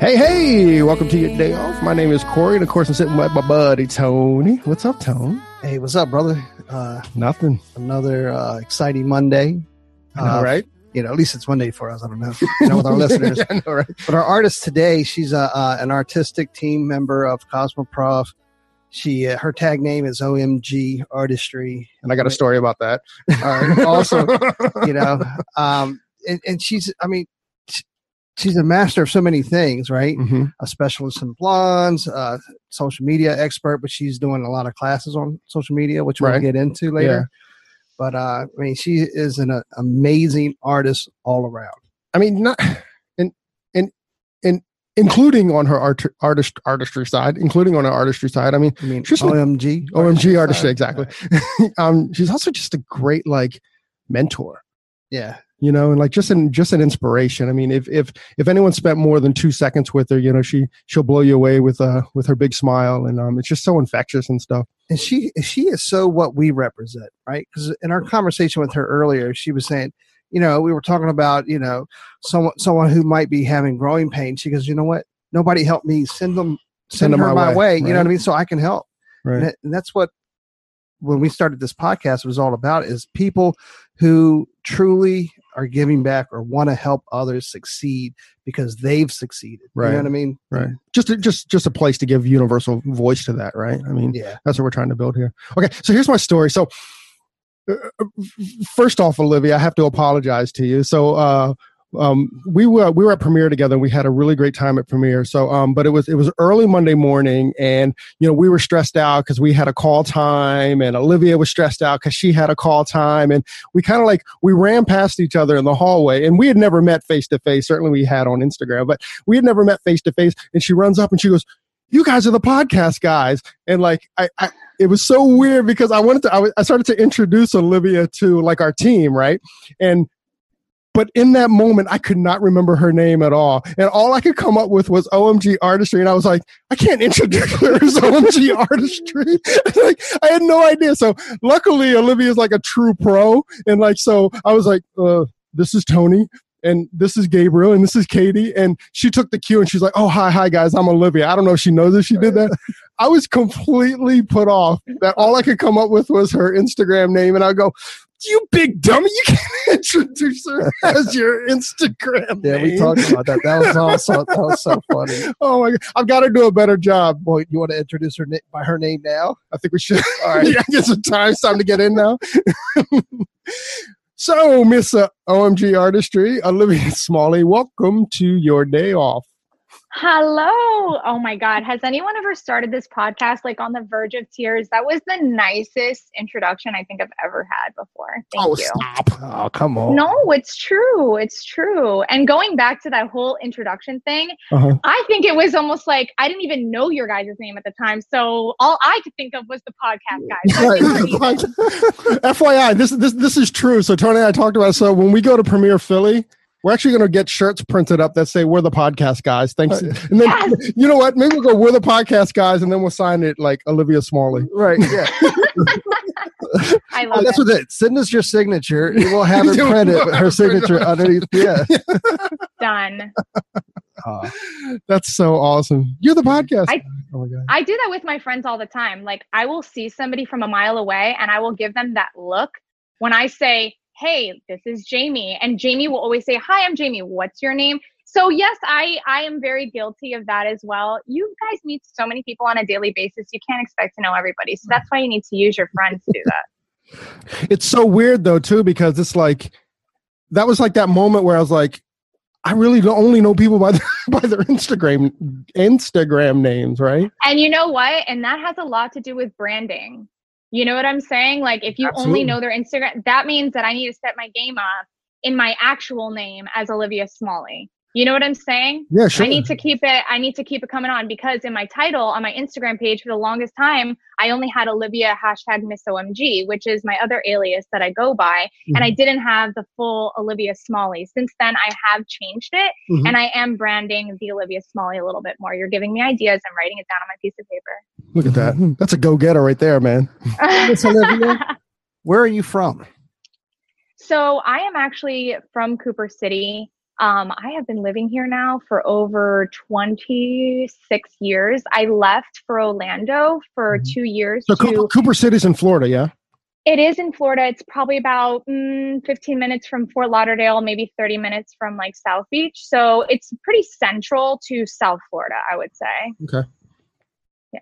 Hey, hey, welcome to your day off. My name is Corey, and of course, I'm sitting with my buddy Tony. What's up, Tony? Hey, what's up, brother? Uh, Nothing. another uh, exciting Monday. Know, Uh, right? You know, at least it's Monday for us. I don't know, you know with our listeners. Yeah, know, right? But our artist today, she's uh, uh, an artistic team member of Cosmoprof. She uh, her tag name is OMG Artistry. And I got a story about that. All right. Also, you know, um, and, and she's, I mean, she's a master of so many things, right? Mhm. A specialist in blondes, uh, social media expert, but she's doing a lot of classes on social media, which we'll get into later. But uh, I mean, she is an uh, amazing artist all around. I mean, not and and and including on her art, artist artistry side, including on her artistry side. I mean, I mean, She's like- OMG, OMG Uh, artistry, exactly. um, she's also just a great like mentor. Yeah, you know, and like just an just an inspiration. I mean, if if if anyone spent more than two seconds with her, you know, she she'll blow you away with uh with her big smile, and um, it's just so infectious and stuff. and she she is so what we represent, right? Because in our conversation with her earlier, she was saying, you know, we were talking about, you know, someone someone who might be having growing pains. She goes, you know what? Nobody helped me. Send them, send, them her my way, way. You know what I mean? So I can help. Right. And, that- and that's what when we started this podcast it was all about is people who truly are giving back or want to help others succeed because they've succeeded. You Right. know what I mean? Right. Just a, just just a place to give universal voice to that, right? I mean, Yeah. that's what we're trying to build here. Okay, so here's my story. So uh, first off, Olivia, I have to apologize to you. So uh um, we were we were at premiere together. and We had a really great time at premiere. So, um, but it was it was early Monday morning, and you know we were stressed out because we had a call time, and Olivia was stressed out because she had a call time, and we kind of like we ran past each other in the hallway, and we had never met face to face. Certainly, we had on Instagram, but we had never met face to face. And she runs up and she goes, "You guys are the podcast guys," and like I. I it was so weird because I wanted to. I, was- I started to introduce Olivia to like our team, right? And but in that moment i could not remember her name at all. And all i could come up with was omg artistry. And i was like i can't introduce her as omg artistry. Like i had no idea. So luckily olivia's like a true pro. And like so i was like uh this is tony and this is Gabriel and this is Katie. And she took the cue and she's like, Oh, hi, hi guys, I'm Olivia. I don't know if she knows if she did that. I was completely put off that all I could come up with was her Instagram name. And I go, You big dummy, you can't introduce her as your Instagram Yeah, we talked about that. That was also that was so funny. Oh my god, I've got to do a better job. Boy, you want to introduce her by her name now? I think we should. All right. yeah, get some time. It's time to get in now. So, Miss OMG Artistry, Olivia Smalley, welcome to your day off. Hello. Oh my God. Has anyone ever started this podcast like on the verge of tears? That was the nicest introduction I think I've ever had before. Thank oh, you. stop. Oh, come on. No, it's true. It's true. And going back to that whole introduction thing, Uh-huh. I think it was almost like I didn't even know your guys' name at the time. So all I could think of was the podcast guys. So I think we're even. FYI, this this this is true. So Tony and I talked about it. So when we go to Premiere Philly, we're actually going to get shirts printed up that say "We're the podcast guys." Thanks. And then Yes. you know what? Maybe we'll go "We're the podcast guys," and then we'll sign it like Olivia Smalley. Right. Yeah. I Oh, love that's it. what it. Send us your signature. You will have her You will printed. Her signature underneath. Yeah. Done. Uh, That's so awesome. You're the podcast. I- oh my god. I do that with my friends all the time. Like I will see somebody from a mile away and I will give them that look when I say, "Hey, this is Jamie." And Jamie will always say, "Hi, I'm Jamie. What's your name?" So yes, I I am very guilty of that as well. You guys meet so many people on a daily basis. You can't expect to know everybody. So that's why you need to use your friends to do that. It's so weird though too because it's like that was like that moment where I was like, I really don't only know people by their, by their Instagram Instagram names, right? And you know what? And that has a lot to do with branding. You know what I'm saying? Like if you Absolutely. only know their Instagram, that means that I need to set my game up in my actual name as Olivia Smalley. You know what I'm saying? Yeah, sure. I need to keep it. I need to keep it coming on because in my title on my Instagram page for the longest time, I only had Olivia hashtag Miss OMG, which is my other alias that I go by, Mm-hmm. and I didn't have the full Olivia Smalley. Since then, I have changed it, Mhm. and I am branding the Olivia Smalley a little bit more. You're giving me ideas. I'm writing it down on my piece of paper. Look at that. That's a go getter right there, man. Miss Olivia? Where are you from? So I am actually from Cooper City. Um, I have been living here now for over 26 years. I left for Orlando for Mhm. two years. So to, Cooper, Cooper City's in Florida, yeah? it is in Florida. It's probably about mm, 15 minutes from Fort Lauderdale, maybe 30 minutes from like South Beach. So it's pretty central to South Florida, I would say. Okay. Yeah.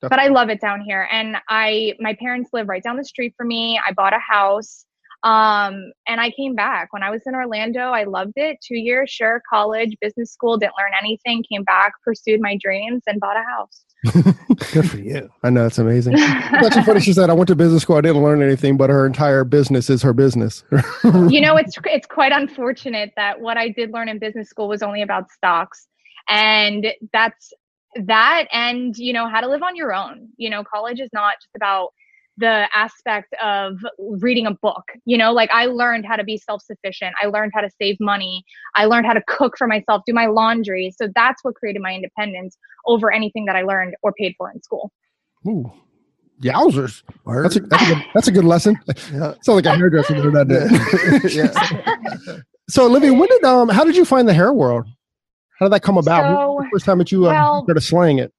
That's- But I love it down here. And I my parents live right down the street from me. I bought a house. Um, and I came back when I was in Orlando. I loved it. Two years, sure, college, business school, didn't learn anything, came back, pursued my dreams, and bought a house. Good for you. I know, it's amazing. It's actually funny. She said, I went to business school. I didn't learn anything, but her entire business is her business. you know it's it's quite unfortunate that what i did learn in business school was only about stocks and that's that and you know how to live on your own you know college is not just about the aspect of reading a book you know like i learned how to be self-sufficient i learned how to save money i learned how to cook for myself do my laundry so that's what created my independence over anything that i learned or paid for in school Ooh. Yowzers. That's a, that's, a good, that's a good lesson. yeah. Sounds like a hairdresser there, doesn't it? yeah. So, Olivia, when did um, how did you find the hair world? How did that come about? So, the first time that you uh, well- started slaying it?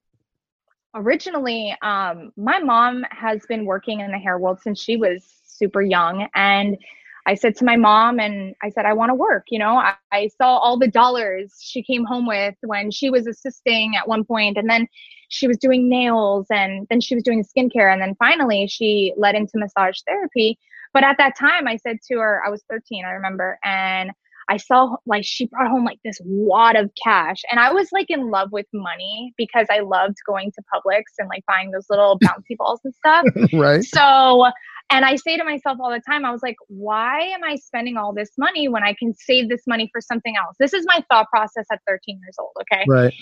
Originally um my mom has been working in the hair world since she was super young and i said to my mom and i said i want to work you know? I, I saw all the dollars she came home with when she was assisting at one point and then she was doing nails and then she was doing skincare and then finally she led into massage therapy. But at that time i said to her i was 13 i remember and I saw like she brought home like this wad of cash and I was like in love with money because I loved going to Publix and like buying those little bouncy balls and stuff. right. So, and I say to myself all the time, I was like, why am I spending all this money when I can save this money for something else? This is my thought process at 13 years old. Okay. Right.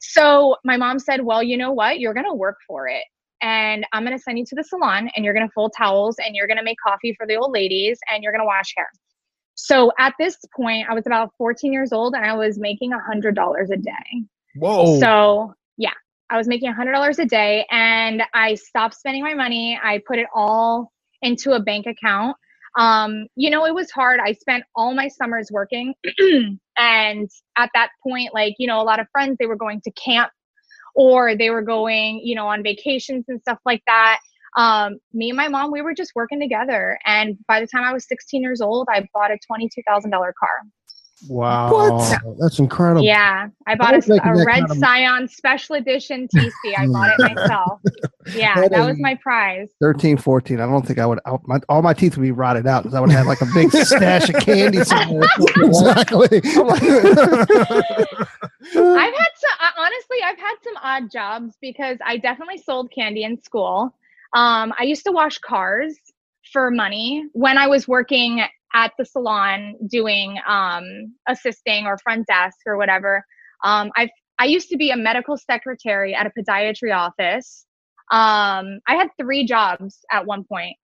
So my mom said, well, you know what? You're going to work for it. And I'm going to send you to the salon and you're going to fold towels and you're going to make coffee for the old ladies and you're going to wash hair. So at this point, I was about 14 years old and I was making $100 a day. Whoa. So yeah, I was making $100 a day and I stopped spending my money. I put it all into a bank account. Um, you know, it was hard. I spent all my summers working. and at that point, like, you know, a lot of friends, they were going to camp or they were going, you know, on vacations and stuff like that. Um, me and my mom, we were just working together. And by the time I was 16 years old, I bought a $22,000 car. wow. What? That's incredible. Yeah, I bought was a, making a that red kind of- Scion special edition TC. I bought it myself. Yeah, That that is- was my prize. 13, 14. I don't think I would. I, my, all my teeth would be rotted out because I would have like a big stash of candy somewhere. exactly. I'm like- I've had some, uh, honestly, I've had some odd jobs because I definitely sold candy in school. Um, I used to wash cars for money when I was working at the salon doing um, assisting or front desk or whatever. Um, I I used to be a medical secretary at a podiatry office. Um, I had three jobs at one point.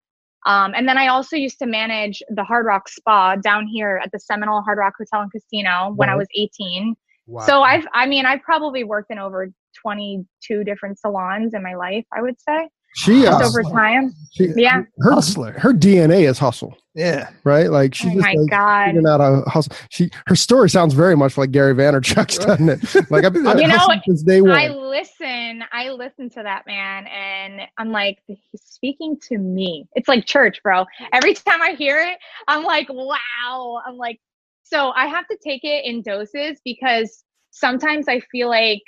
Um, and then I also used to manage the Hard Rock Spa down here at the Seminole Hard Rock Hotel and Casino when I was 18. Wow. So I've, I mean, I've probably worked in over 22 different salons in my life, I would say, she, uh, over time. she, Yeah. her, Hustler. her DNA is hustle, yeah. right? Like she Oh just my like, God. figuring out a hustle. She her story sounds very much like Gary Vaynerchuk's, doesn't it? Like I've, I've You know, since day one. I listen, I listen to that man and I'm like, he's speaking to me. It's like church, bro. Every time I hear it, I'm like, wow. I'm like, so I have to take it in doses because sometimes I feel like,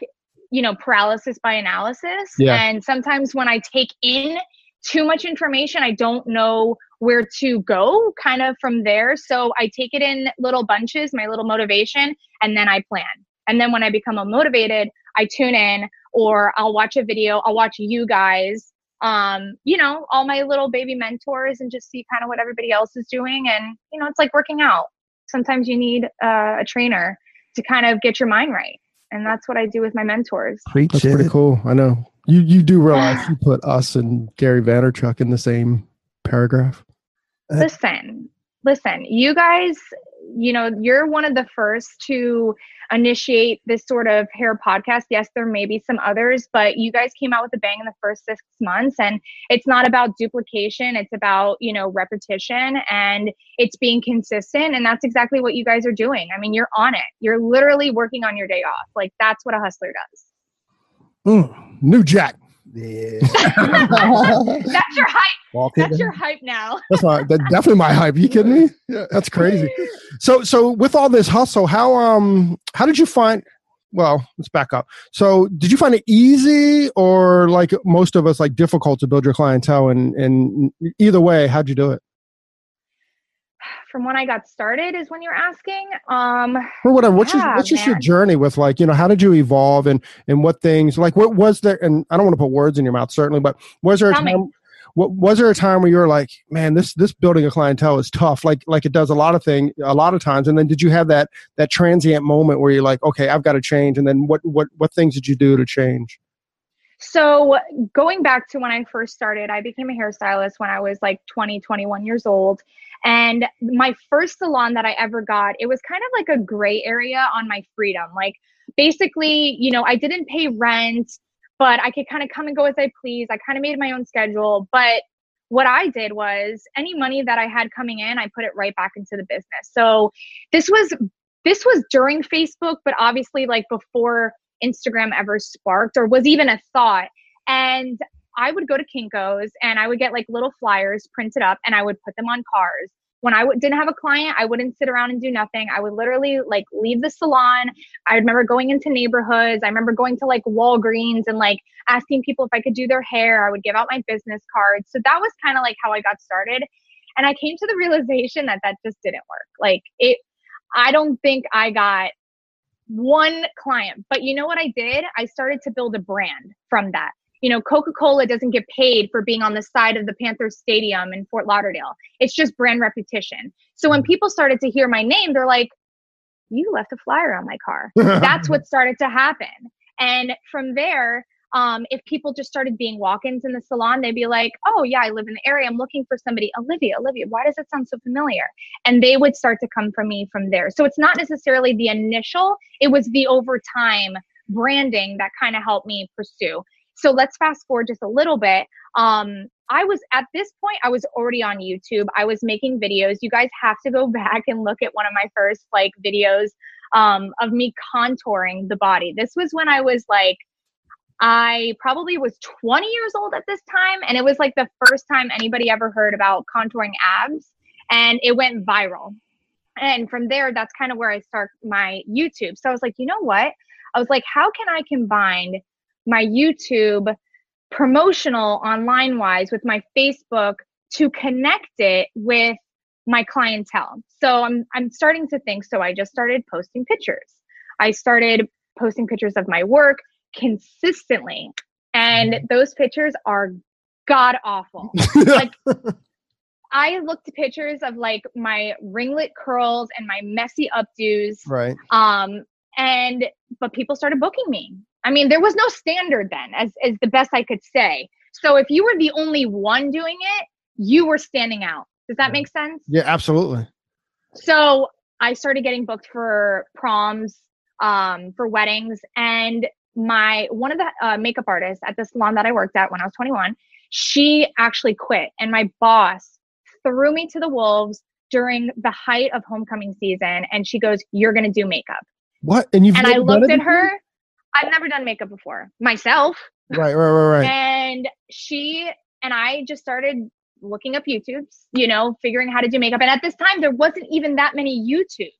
you know, paralysis by analysis. Yeah. And sometimes when I take in too much information, I don't know where to go kind of from there. So I take it in little bunches, my little motivation, and then I plan. And then when I become motivated, I tune in or I'll watch a video, I'll watch you guys, um, you know, all my little baby mentors and just see kind of what everybody else is doing. And, you know, it's like working out. Sometimes you need uh, a trainer to kind of get your mind right. And that's what I do with my mentors. Preach That's it. pretty cool. I know. You you do realize you put us and Gary Vaynerchuk in the same paragraph. listen listen you guys you know you're one of the first to initiate this sort of hair podcast. Yes there may be some others but you guys came out with a bang in the first six months and it's not about duplication. It's about you know repetition and it's being consistent and that's exactly what you guys are doing. I mean you're on it. You're literally working on your day off. Like that's what a hustler does. Mm, new Jack. Yeah. that's your hype that's your hype now That's my that's definitely my hype. you kidding me? Yeah, that's crazy. So so with all this hustle, how um how did you find well, let's back up. So did you find it easy or like most of us like difficult to build your clientele and and either way, how'd you do it? From when i got started is when you're asking um Or whatever. What's your what's just your journey with like, you know, how did you evolve and and what things like what was there and I don't want to put words in your mouth certainly, but was there a me. time what was there a time where you were like, man, this this building a clientele is tough, like like it does a lot of thing a lot of times. And then did you have that that transient moment where you're like, okay, I've got to change? And then what what what things did you do to change? So, going back to when I first started, I became a hairstylist when I was like 20, 21 years old. And my first salon that I ever got, it was kind of like a gray area on my freedom. Like, basically, you know, I didn't pay rent, but I could kind of come and go as I please. I kind of made my own schedule. But what I did was any money that I had coming in, I put it right back into the business. So, this was this was during Facebook, but obviously like before Instagram ever sparked or was even a thought. And I would go to Kinko's and I would get like little flyers printed up and I would put them on cars. When I w- didn't have a client, I wouldn't sit around and do nothing. I would literally like leave the salon. I remember going into neighborhoods. I remember going to like Walgreens and like asking people if I could do their hair. I would give out my business cards. So that was kind of like how I got started. And I came to the realization that that just didn't work. Like it, I don't think I got one client. But you know what I did? I started to build a brand from that. You know, Coca Cola doesn't get paid for being on the side of the Panthers Stadium in Fort Lauderdale. It's just brand repetition. So when people started to hear my name, they're like, you left a flyer on my car. That's what started to happen. And from there, um, if people just started being walk-ins in the salon, they'd be like, "Oh yeah, I live in the area. I'm looking for somebody." Olivia, Olivia, why does it sound so familiar? And they would start to come from me from there. So it's not necessarily the initial; it was the over time branding that kind of helped me pursue. So let's fast forward just a little bit. Um, I was at this point, I was already on YouTube. I was making videos. You guys have to go back and look at one of my first like videos um, of me contouring the body. This was when I was like I probably was 20 years old at this time. And it was like the first time anybody ever heard about contouring abs. And it went viral. And from there, that's kind of where I start my YouTube. So I was like, you know what? I was like, how can I combine my YouTube promotional online wise with my Facebook to connect it with my clientele? So I'm I'm starting to think so I just started posting pictures. I started posting pictures of my work consistently. And those pictures are god awful. like I looked at pictures of like my ringlet curls and my messy updos. right. Um, and but people started booking me. I mean, there was no standard then, as as the best I could say. So if you were the only one doing it, you were standing out. Does that make sense? Yeah, absolutely. So I started getting booked for proms, um, for weddings, and my one of the uh, makeup artists at the salon that I worked at when I was 21, she actually quit, and my boss threw me to the wolves during the height of homecoming season, and she goes, "You're gonna do makeup," What? And you've and I looked at her. I've never done makeup before myself. Right, right, right, right. And she and I just started looking up YouTubes, you know, figuring how to do makeup. And at this time, there wasn't even that many YouTubes.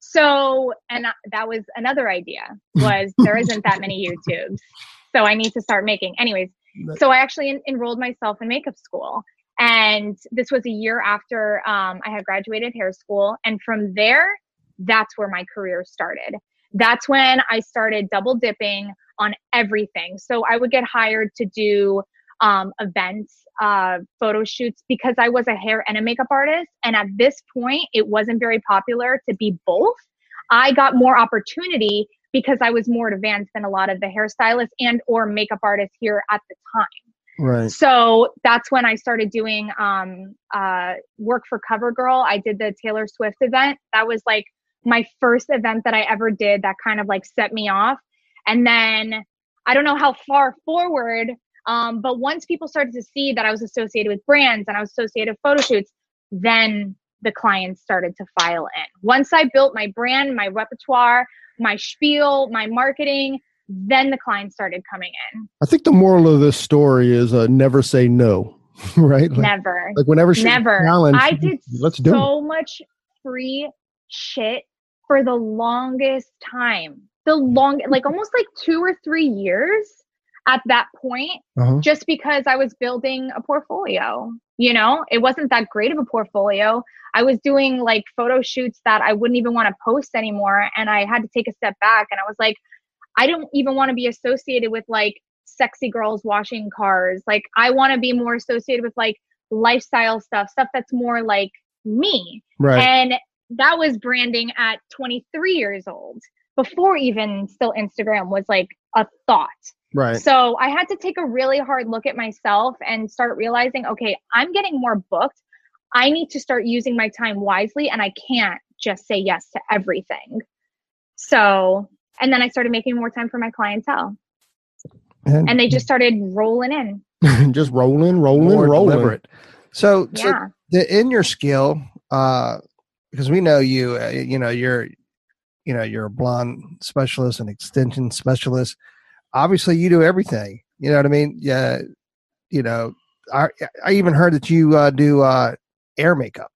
So, and that was another idea was there isn't that many YouTubes. So I need to start making. Anyways, so I actually en- enrolled myself in makeup school. And this was a year after um, I had graduated hair school. And from there, that's where my career started. That's when I started double dipping on everything. So I would get hired to do um, events, uh, photo shoots because I was a hair and a makeup artist. And at this point, it wasn't very popular to be both. I got more opportunity because I was more advanced than a lot of the hairstylists and or makeup artists here at the time. Right. So that's when I started doing um, uh, work for CoverGirl. I did the Taylor Swift event. That was like my first event that I ever did that kind of like set me off. And then I don't know how far forward, um, but once people started to see that I was associated with brands and I was associated with photo shoots, then the clients started to file in. Once I built my brand, my repertoire, my spiel, my marketing, then the clients started coming in. I think the moral of this story is uh, never say no, right? Like, never. Like whenever she never. challenged, I did let's do so much free shit for the longest time. The long, like almost like two or three years at that point, Uh-huh. just because I was building a portfolio. You know, it wasn't that great of a portfolio. I was doing like photo shoots that I wouldn't even want to post anymore. And I had to take a step back and I was like, I don't even want to be associated with like sexy girls washing cars. Like, I want to be more associated with like lifestyle stuff, stuff that's more like me. Right. And that was branding at 23 years old before even still Instagram was like a thought. right. So I had to take a really hard look at myself and start realizing, okay, I'm getting more booked. I need to start using my time wisely and I can't just say yes to everything. So, and then I started making more time for my clientele and they just started rolling in. just rolling, rolling, More rolling. deliberate. So, so Yeah. the in your skill, uh, because we know you, uh, you know, you're, you know, you're a blonde specialist, an extension specialist. Obviously, you do everything. You know what I mean? Yeah. You know, I I even heard that you uh, do uh, air makeup,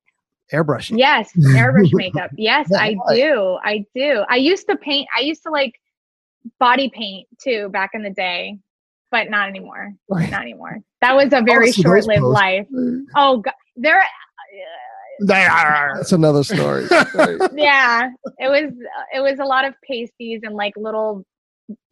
airbrushing. Yes, airbrush makeup. Yes, I do. I do. I used to paint. I used to like body paint too back in the day, but not anymore. Not anymore. That was a very short-lived life. Oh god, there. That's another story. Yeah, it was. It was a lot of pasties and like little,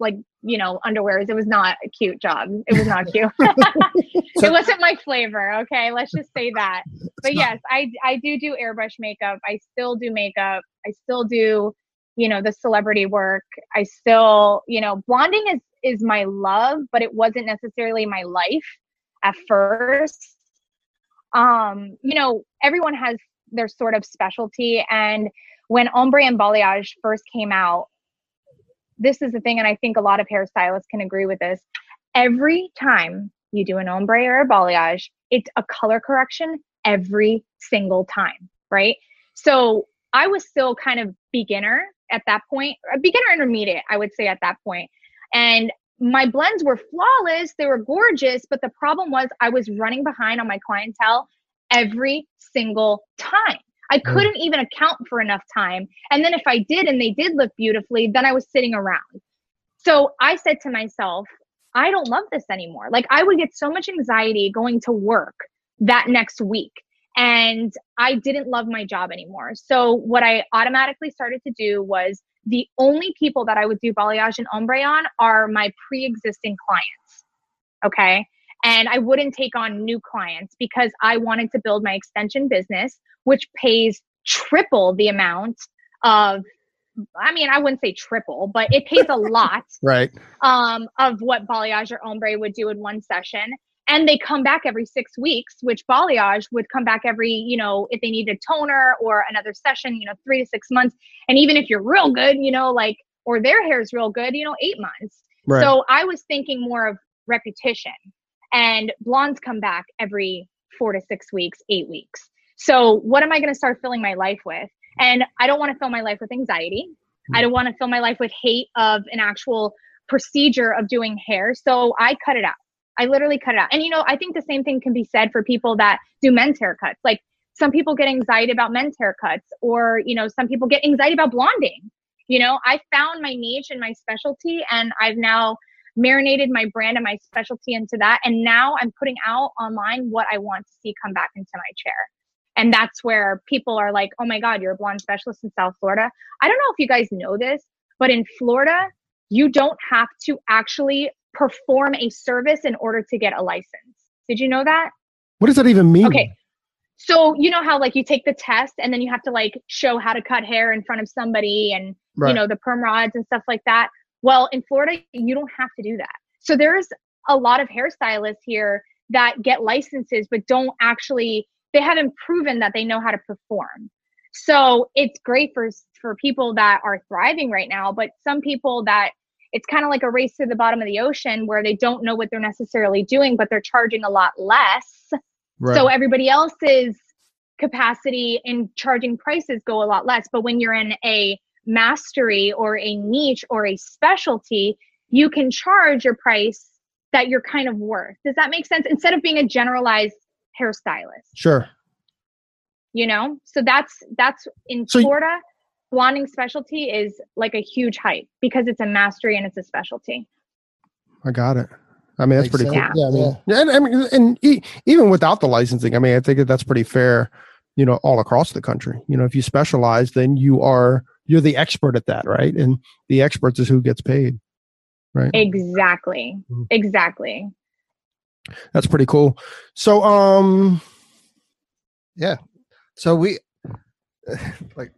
like you know, underwears. It was not a cute job. It was not cute. So- it wasn't my flavor. Okay, let's just say that. But yes, I I do do airbrush makeup. I still do makeup. I still do, you know, the celebrity work. I still, you know, blonding is is my love, but it wasn't necessarily my life at first. Um, you know, everyone has their sort of specialty and when ombre and balayage first came out, this is the thing and I think a lot of hairstylists can agree with this. Every time you do an ombre or a balayage, it's a color correction every single time, right? So I was still kind of beginner at that point, a beginner intermediate, I would say at that point. And my blends were flawless, they were gorgeous, but the problem was I was running behind on my clientele every single time. I Mm. couldn't even account for enough time. And then if I did and they did look beautifully, then I was sitting around. So I said to myself, I don't love this anymore. Like I would get so much anxiety going to work that next week. And I didn't love my job anymore. So what I automatically started to do was the only people that I would do balayage and ombre on are my pre-existing clients. Okay. And I wouldn't take on new clients because I wanted to build my extension business, which pays triple the amount of I mean, I wouldn't say triple, but it pays a lot Right. um, of what balayage or ombre would do in one session. And they come back every six weeks, which balayage would come back every, you know, if they need a toner or another session, you know, three to six months. And even if you're real good, you know, like, or their hair is real good, you know, eight months. Right. So I was thinking more of repetition. And blondes come back every four to six weeks, eight weeks. So what am I going to start filling my life with? And I don't want to fill my life with anxiety. I don't want to fill my life with hate of an actual procedure of doing hair. So I cut it out. I literally cut it out. And you know, I think the same thing can be said for people that do men's haircuts. Like some people get anxiety about men's haircuts, or you know, some people get anxiety about blonding. You know, I found my niche and my specialty, and I've now marinated my brand and my specialty into that. And now I'm putting out online what I want to see come back into my chair. And that's where people are like, oh my God, you're a blonde specialist in South Florida. I don't know if you guys know this, but in Florida, you don't have to actually perform a service in order to get a license. Did you know that? What does that even mean? Okay. So you know how like you take the test and then you have to like show how to cut hair in front of somebody and Right. you know the perm rods and stuff like that. Well, in Florida, you don't have to do that. So there's a lot of hairstylists here that get licenses but don't actually they haven't proven that they know how to perform. So it's great for for people that are thriving right now, but some people that it's kind of like a race to the bottom of the ocean where they don't know what they're necessarily doing, but they're charging a lot less. Right. So everybody else's capacity in charging prices go a lot less. But when you're in a mastery or a niche or a specialty, you can charge your price that you're kind of worth. Does that make sense? Instead of being a generalized hairstylist, sure. you know? So that's that's in So Florida, blonding specialty is like a huge hype because it's a mastery and it's a specialty. I got it. I mean, that's pretty cool. sense. Yeah, I mean, yeah, and, I mean, and e- even without the licensing, I mean, I think that that's pretty fair. You know, all across the country. You know, if you specialize, then you are you're the expert at that, right? And the experts is who gets paid, right? Exactly. Mhm. Exactly. That's pretty cool. So, um, yeah. So we like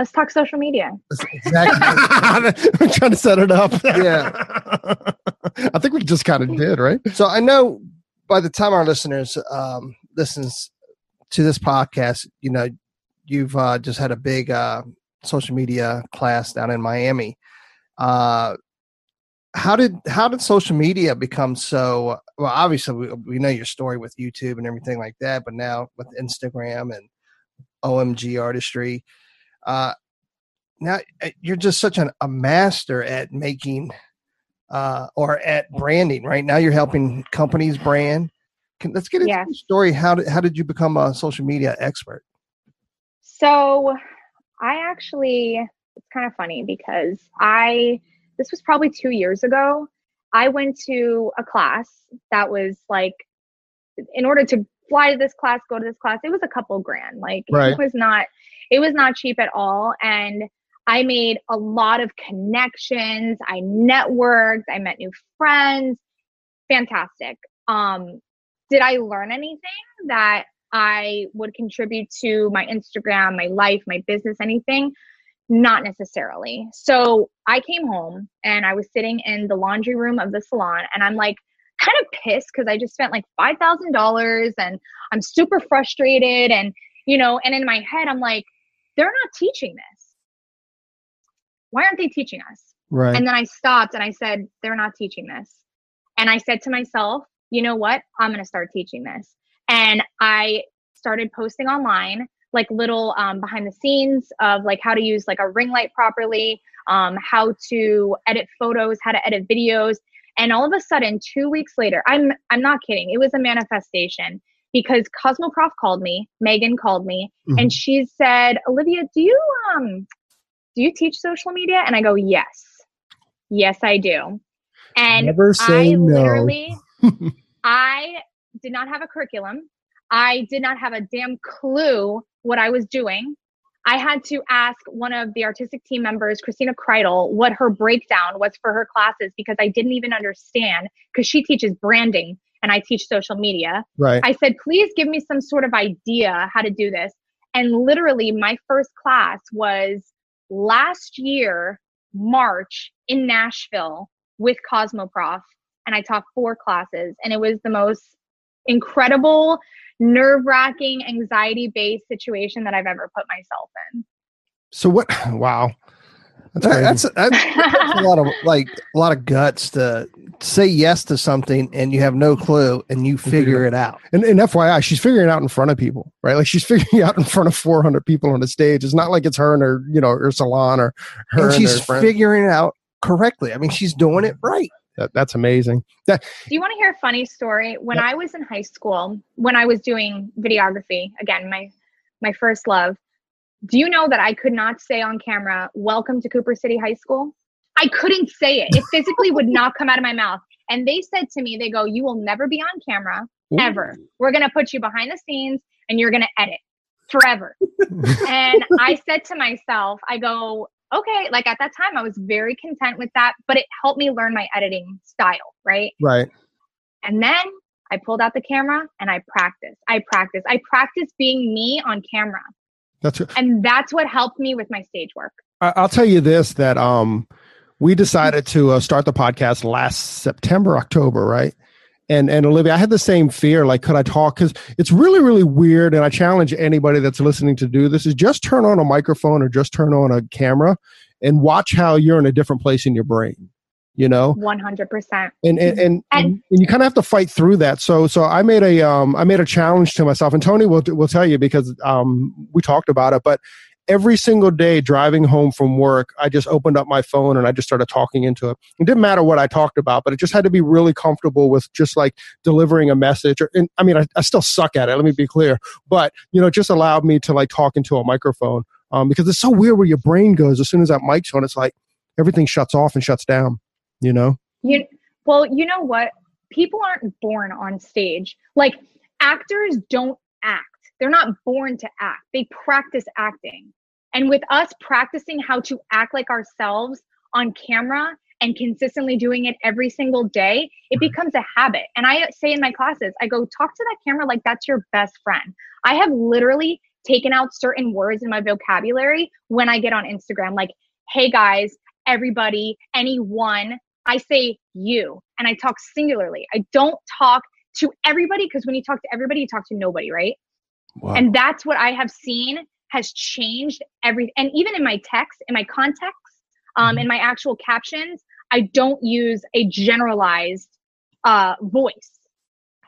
Let's talk social media. exactly I'm trying to set it up. Yeah. I think we just kind of did, right? So I know by the time our listeners um, listens to this podcast, you know, you've uh, just had a big uh, social media class down in Miami. Uh, how did how did social media become so? Well, obviously we, we know your story with YouTube and everything like that, but now with Instagram and OMG artistry, uh, now uh, you're just such an, a master at making uh, or at branding. Right now, you're helping companies brand. Can, let's get into Yes. your story. How did how did you become a social media expert? So I actually, it's kind of funny because I, this was probably two years ago. I went to a class that was like, in order to fly to this class, go to this class, it was a couple grand. Like Right. it was not, it was not cheap at all. And I made a lot of connections. I networked. I met new friends. Fantastic. Um, did I learn anything that I would contribute to my Instagram, my life, my business, anything? Not necessarily. So I came home and I was sitting in the laundry room of the salon and I'm like kind of pissed because I just spent like $5,000 and I'm super frustrated. And, you know, and in my head, I'm like, they're not teaching this. Why aren't they teaching us? Right. And then I stopped and I said, they're not teaching this. And I said to myself, you know what? I'm going to start teaching this. And I started posting online like little um, behind the scenes of like how to use like a ring light properly, um, how to edit photos, how to edit videos. And all of a sudden, two weeks later, I'm I'm not kidding. It was a manifestation because Cosmoprof called me, Megan called me, and she said, Olivia, do you um do you teach social media? And I go, Yes. Yes, I do. And Never say I no. literally I did not have a curriculum. I did not have a damn clue what I was doing. I had to ask one of the artistic team members, Christina Kreidel, what her breakdown was for her classes because I didn't even understand because she teaches branding and I teach social media. Right. I said, please give me some sort of idea how to do this. And literally, my first class was last year, March in Nashville with Cosmoprof. And I taught four classes, and it was the most incredible, nerve wracking, anxiety based situation that I've ever put myself in. So what? Wow. That's crazy. that's, that's, that's a lot of like a lot of guts to say yes to something and you have no clue and you figure it out. and, and FYI, she's figuring it out in front of people, right? Like she's figuring it out in front of 400 people on the stage. It's not like it's her and her, you know, her salon or her And and, she's her figuring it out correctly. I mean, she's doing it right. That, that's amazing. That Do you want to hear a funny story? When I was in high school, when I was doing videography, again, my my first love, do you know that I could not say on camera, "Welcome to Cooper City High School"? I couldn't say it. It physically would not come out of my mouth. And they said to me, they go, "You will never be on camera ever. We're going to put you behind the scenes and you're going to edit forever." and I said to myself, I go, okay, like at that time I was very content with that, but it helped me learn my editing style, right? right. And then I pulled out the camera and I practiced. I practiced. I practiced being me on camera. That's and that's what helped me with my stage work. I'll tell you this that um we decided to uh, start the podcast last September, October, right? And and Olivia, I had the same fear. Like, could I talk? Because it's really, really weird. And I challenge anybody that's listening to do this: is just turn on a microphone or just turn on a camera and watch how you're in a different place in your brain. You know, one hundred percent. And and and, and, and you kind of have to fight through that. So so I made a um I made a challenge to myself, and Tony will will tell you because um we talked about it, but every single day driving home from work, I just opened up my phone and I just started talking into it. It didn't matter what I talked about, but it just had to be really comfortable with just like delivering a message. Or, and, I mean, I, I still suck at it. Let me be clear, but you know, it just allowed me to like talk into a microphone um, because it's so weird where your brain goes as soon as that mic's on. It's like everything shuts off and shuts down. You know. You well, you know what? People aren't born on stage. Like actors don't act. They're not born to act. They practice acting. And with us practicing how to act like ourselves on camera and consistently doing it every single day, it mm-hmm. becomes a habit. And I say in my classes, I go, talk to that camera like that's your best friend. I have literally taken out certain words in my vocabulary when I get on Instagram, like, hey guys, everybody, anyone. I say you and I talk singularly. I don't talk to everybody because when you talk to everybody, you talk to nobody, right? Wow. And that's what I have seen has changed every and even in my text in my context um, mm-hmm. in my actual captions i don't use a generalized uh, voice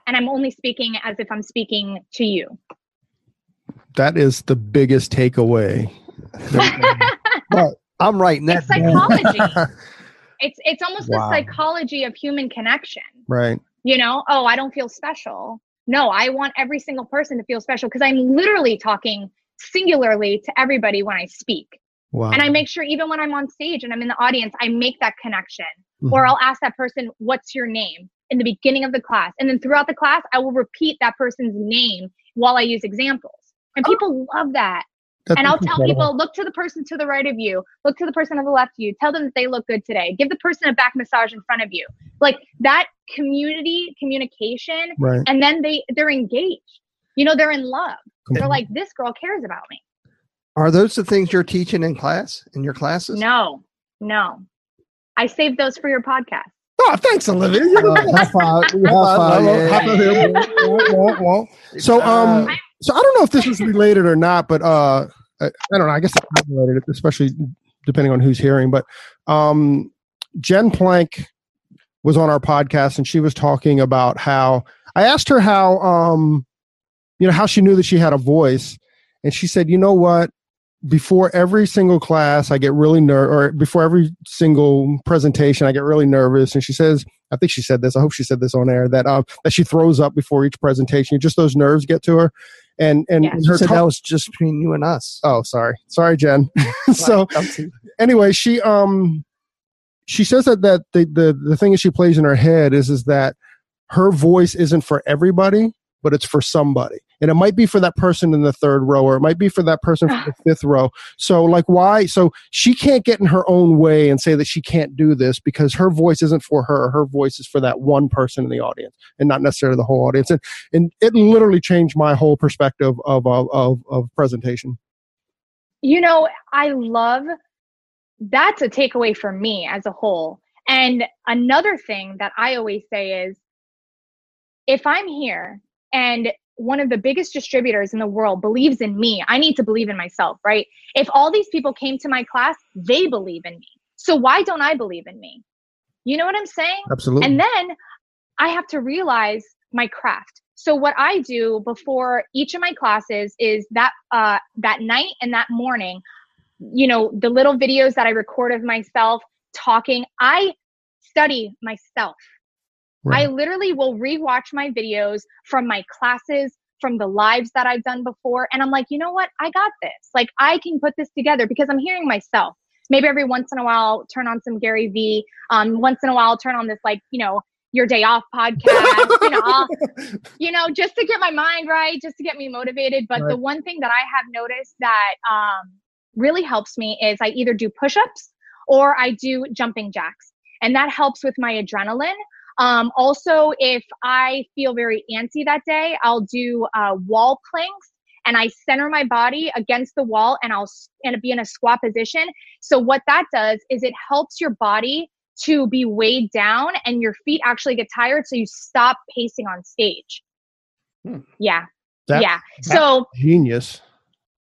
and i'm only speaking as if i'm speaking to you that is the biggest takeaway but i'm writing that it's psychology it's it's almost wow. the psychology of human connection right you know oh i don't feel special no i want every single person to feel special because i'm literally talking singularly to everybody when I speak. Wow. And I make sure even when I'm on stage and I'm in the audience, I make that connection. Mm-hmm. Or I'll ask that person, what's your name in the beginning of the class? And then throughout the class, I will repeat that person's name while I use examples. And people oh. love that. That's and I'll tell people, look to the person to the right of you, look to the person on the left of you, tell them that they look good today. Give the person a back massage in front of you. Like that community communication. Right. And then they they're engaged. You know, they're in love. They're like, this girl cares about me. Are those the things you're teaching in class, in your classes? No, no. I saved those for your podcast. Oh, thanks, Olivia. So, um, so I don't know if this is related or not, but uh, I, don't know. I guess it's related, especially depending on who's hearing. But um, Jen Plank was on our podcast, and she was talking about how I asked her how um, you know, how she knew that she had a voice. And she said, you know what? Before every single class, I get really nervous, or before every single presentation, I get really nervous. And she says, I think she said this. I hope she said this on air that um, that she throws up before each presentation. Just those nerves get to her. And and yeah. her said that was just between you and us. Oh, sorry, sorry, Jen. so anyway, she um she says that that the, the the thing that she plays in her head is is that her voice isn't for everybody, but it's for somebody. And it might be for that person in the third row or it might be for that person from the fifth row. So like why so she can't get in her own way and say that she can't do this because her voice isn't for her. Her voice is for that one person in the audience and not necessarily the whole audience. And, and it literally changed my whole perspective of, of, of, of presentation. You know i love that's a takeaway for me as a whole. And another thing that i always say is if i'm here and one of the biggest distributors in the world believes in me, I need to believe in myself, right? If all these people came to my class, they believe in me. So why don't I believe in me? You know what I'm saying? Absolutely. And then I have to realize my craft. So what I do before each of my classes is that uh, that night and that morning, you know, the little videos that I record of myself talking, I study myself. Right. I literally will rewatch my videos from my classes, from the lives that I've done before. And I'm like, you know what? I got this. Like, I can put this together because I'm hearing myself. Maybe every once in a while, turn on some Gary Vee. Um, once in a while, turn on this, like, you know, your day off podcast, you know, I'll, you know, just to get my mind right, just to get me motivated. But right. the one thing that I have noticed that um, really helps me is I either do push ups or I do jumping jacks. And that helps with my adrenaline Um, also, if I feel very antsy that day, I'll do uh, wall planks and I center my body against the wall and I'll and be in a squat position. So what that does is it helps your body to be weighed down and your feet actually get tired so you stop pacing on stage. Hmm. Yeah. That, yeah. So genius.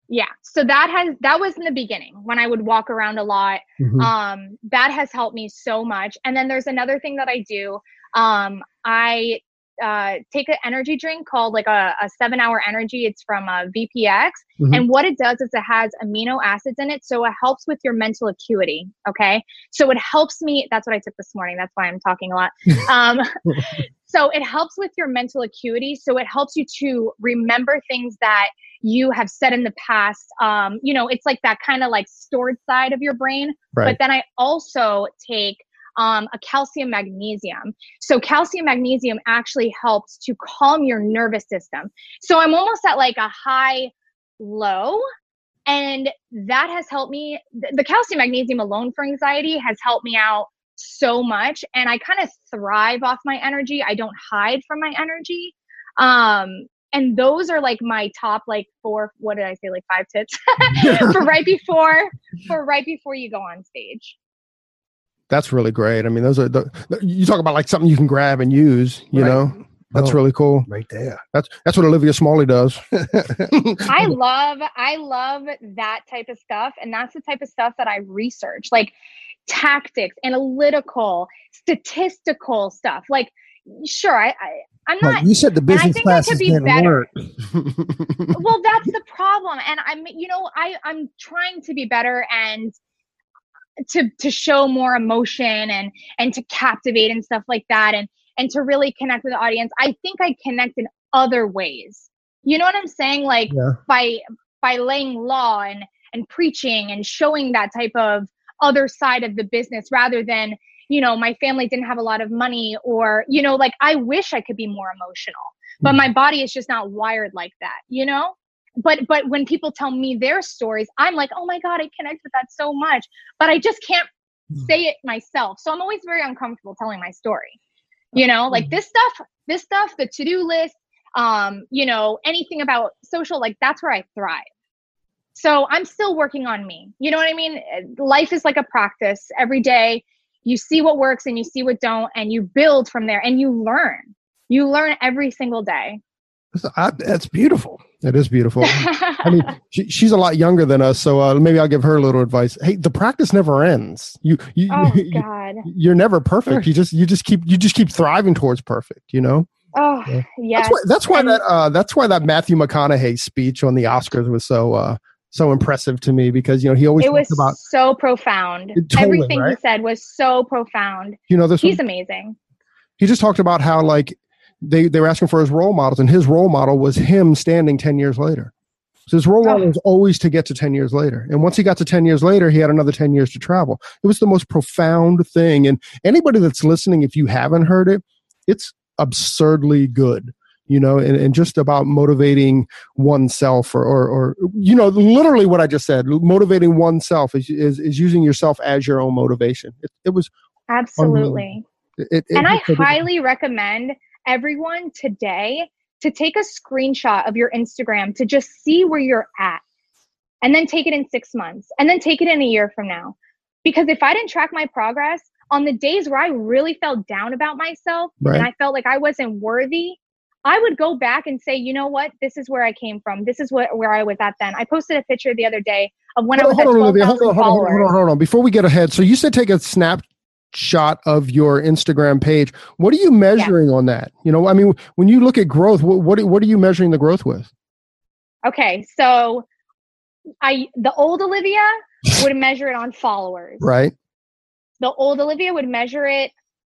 Yeah. So that has that was in the beginning when I would walk around a lot. Mm-hmm. Um that has helped me so much. And then there's another thing that I do. Um I uh, take an energy drink called like a, a seven hour energy. It's from uh, VPX. Mm-hmm. And what it does is it has amino acids in it. So it helps with your mental acuity. Okay. So it helps me. That's what I took this morning. That's why I'm talking a lot. Um, so it helps with your mental acuity. So it helps you to remember things that you have said in the past. Um, you know, it's like that kind of like stored side of your brain. Right. But then I also take um, a calcium magnesium. So calcium magnesium actually helps to calm your nervous system. So I'm almost at like a high low and that has helped me the calcium magnesium alone for anxiety has helped me out so much and i kind of thrive off my energy i don't hide from my energy um and those are like my top like four what did i say like five tips for right before for right before you go on stage that's really great. I mean, those are the, you talk about like something you can grab and use, you right. know? That's oh, really cool. Right there. That's that's what Olivia Smalley does. I love I love that type of stuff and that's the type of stuff that I research. Like tactics, analytical, statistical stuff. Like sure, I, I I'm not. you said the business class is be better. well, that's the problem, and I'm, you know, I I'm trying to be better, and to to show more emotion and and to captivate and stuff like that and and to really connect with the audience i think i connect in other ways you know what i'm saying like yeah. by by laying law and and preaching and showing that type of other side of the business rather than you know my family didn't have a lot of money or you know like i wish i could be more emotional but mm-hmm. my body is just not wired like that you know but but when people tell me their stories i'm like oh my god i connect with that so much but i just can't hmm. say it myself. So i'm always very uncomfortable telling my story. You know like hmm. this stuff this stuff the to-do list um you know anything about social like that's where i thrive. So i'm still working on me. You know what i mean? Life is like a practice. Every day you see what works and you see what don't and you build from there and you learn. You learn every single day that's beautiful. It is beautiful. I mean, she, she's a lot younger than us, so uh, maybe I'll give her a little advice. Hey, the practice never ends. You, you, oh God, you're never perfect. You just, you just keep, you just keep thriving towards perfect. You know. Oh yeah. That's why, that's why that, uh, that's why that Matthew McConaughey speech on the Oscars was so, uh, so impressive to me because you know he always it was about so profound. Totally, Everything right? he said was so profound. You know this. He's one? amazing. He just talked about how like they, they were asking for his role models, and his role model was him standing 10 years later. So his role oh. model oh. was always to get to 10 years later. And once he got to 10 years later, he had another 10 years to travel. It was the most profound thing. And anybody that's listening, if you haven't heard it, it's absurdly good you know, and, and just about motivating oneself or, or, or, you know, literally what I just said, motivating oneself is, is, is using yourself as your own motivation. It, it was absolutely. It, it, and I highly recommend everyone today to take a screenshot of your Instagram to just see where you're at and then take it in six months and then take it in a year from now. Because if I didn't track my progress on the days where I really felt down about myself right. and I felt like I wasn't worthy, I would go back and say, you know what? This is where I came from. This is what where I was at then. I posted a picture the other day of when hold I was hold at 12, on, hold on, hold on, hold on, hold on. Before we get ahead, so you said take a snap shot of your Instagram page. What are you measuring yeah. on that? You know, I mean, when you look at growth, what, what what are you measuring the growth with? Okay, so I the old Olivia would measure it on followers. Right. The old Olivia would measure it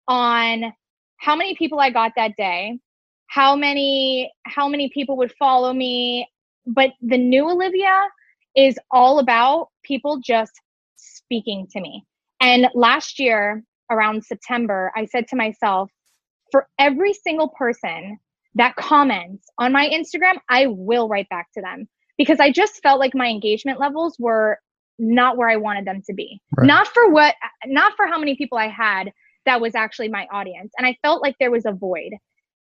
on how many people I got that day, how many how many people would follow me, but the new Olivia is all about people just speaking to me. And last year, around September, I said to myself, for every single person that comments on my Instagram, I will write back to them because I just felt like my engagement levels were not where I wanted them to be. Right. Not for what, not for how many people I had that was actually my audience. And I felt like there was a void.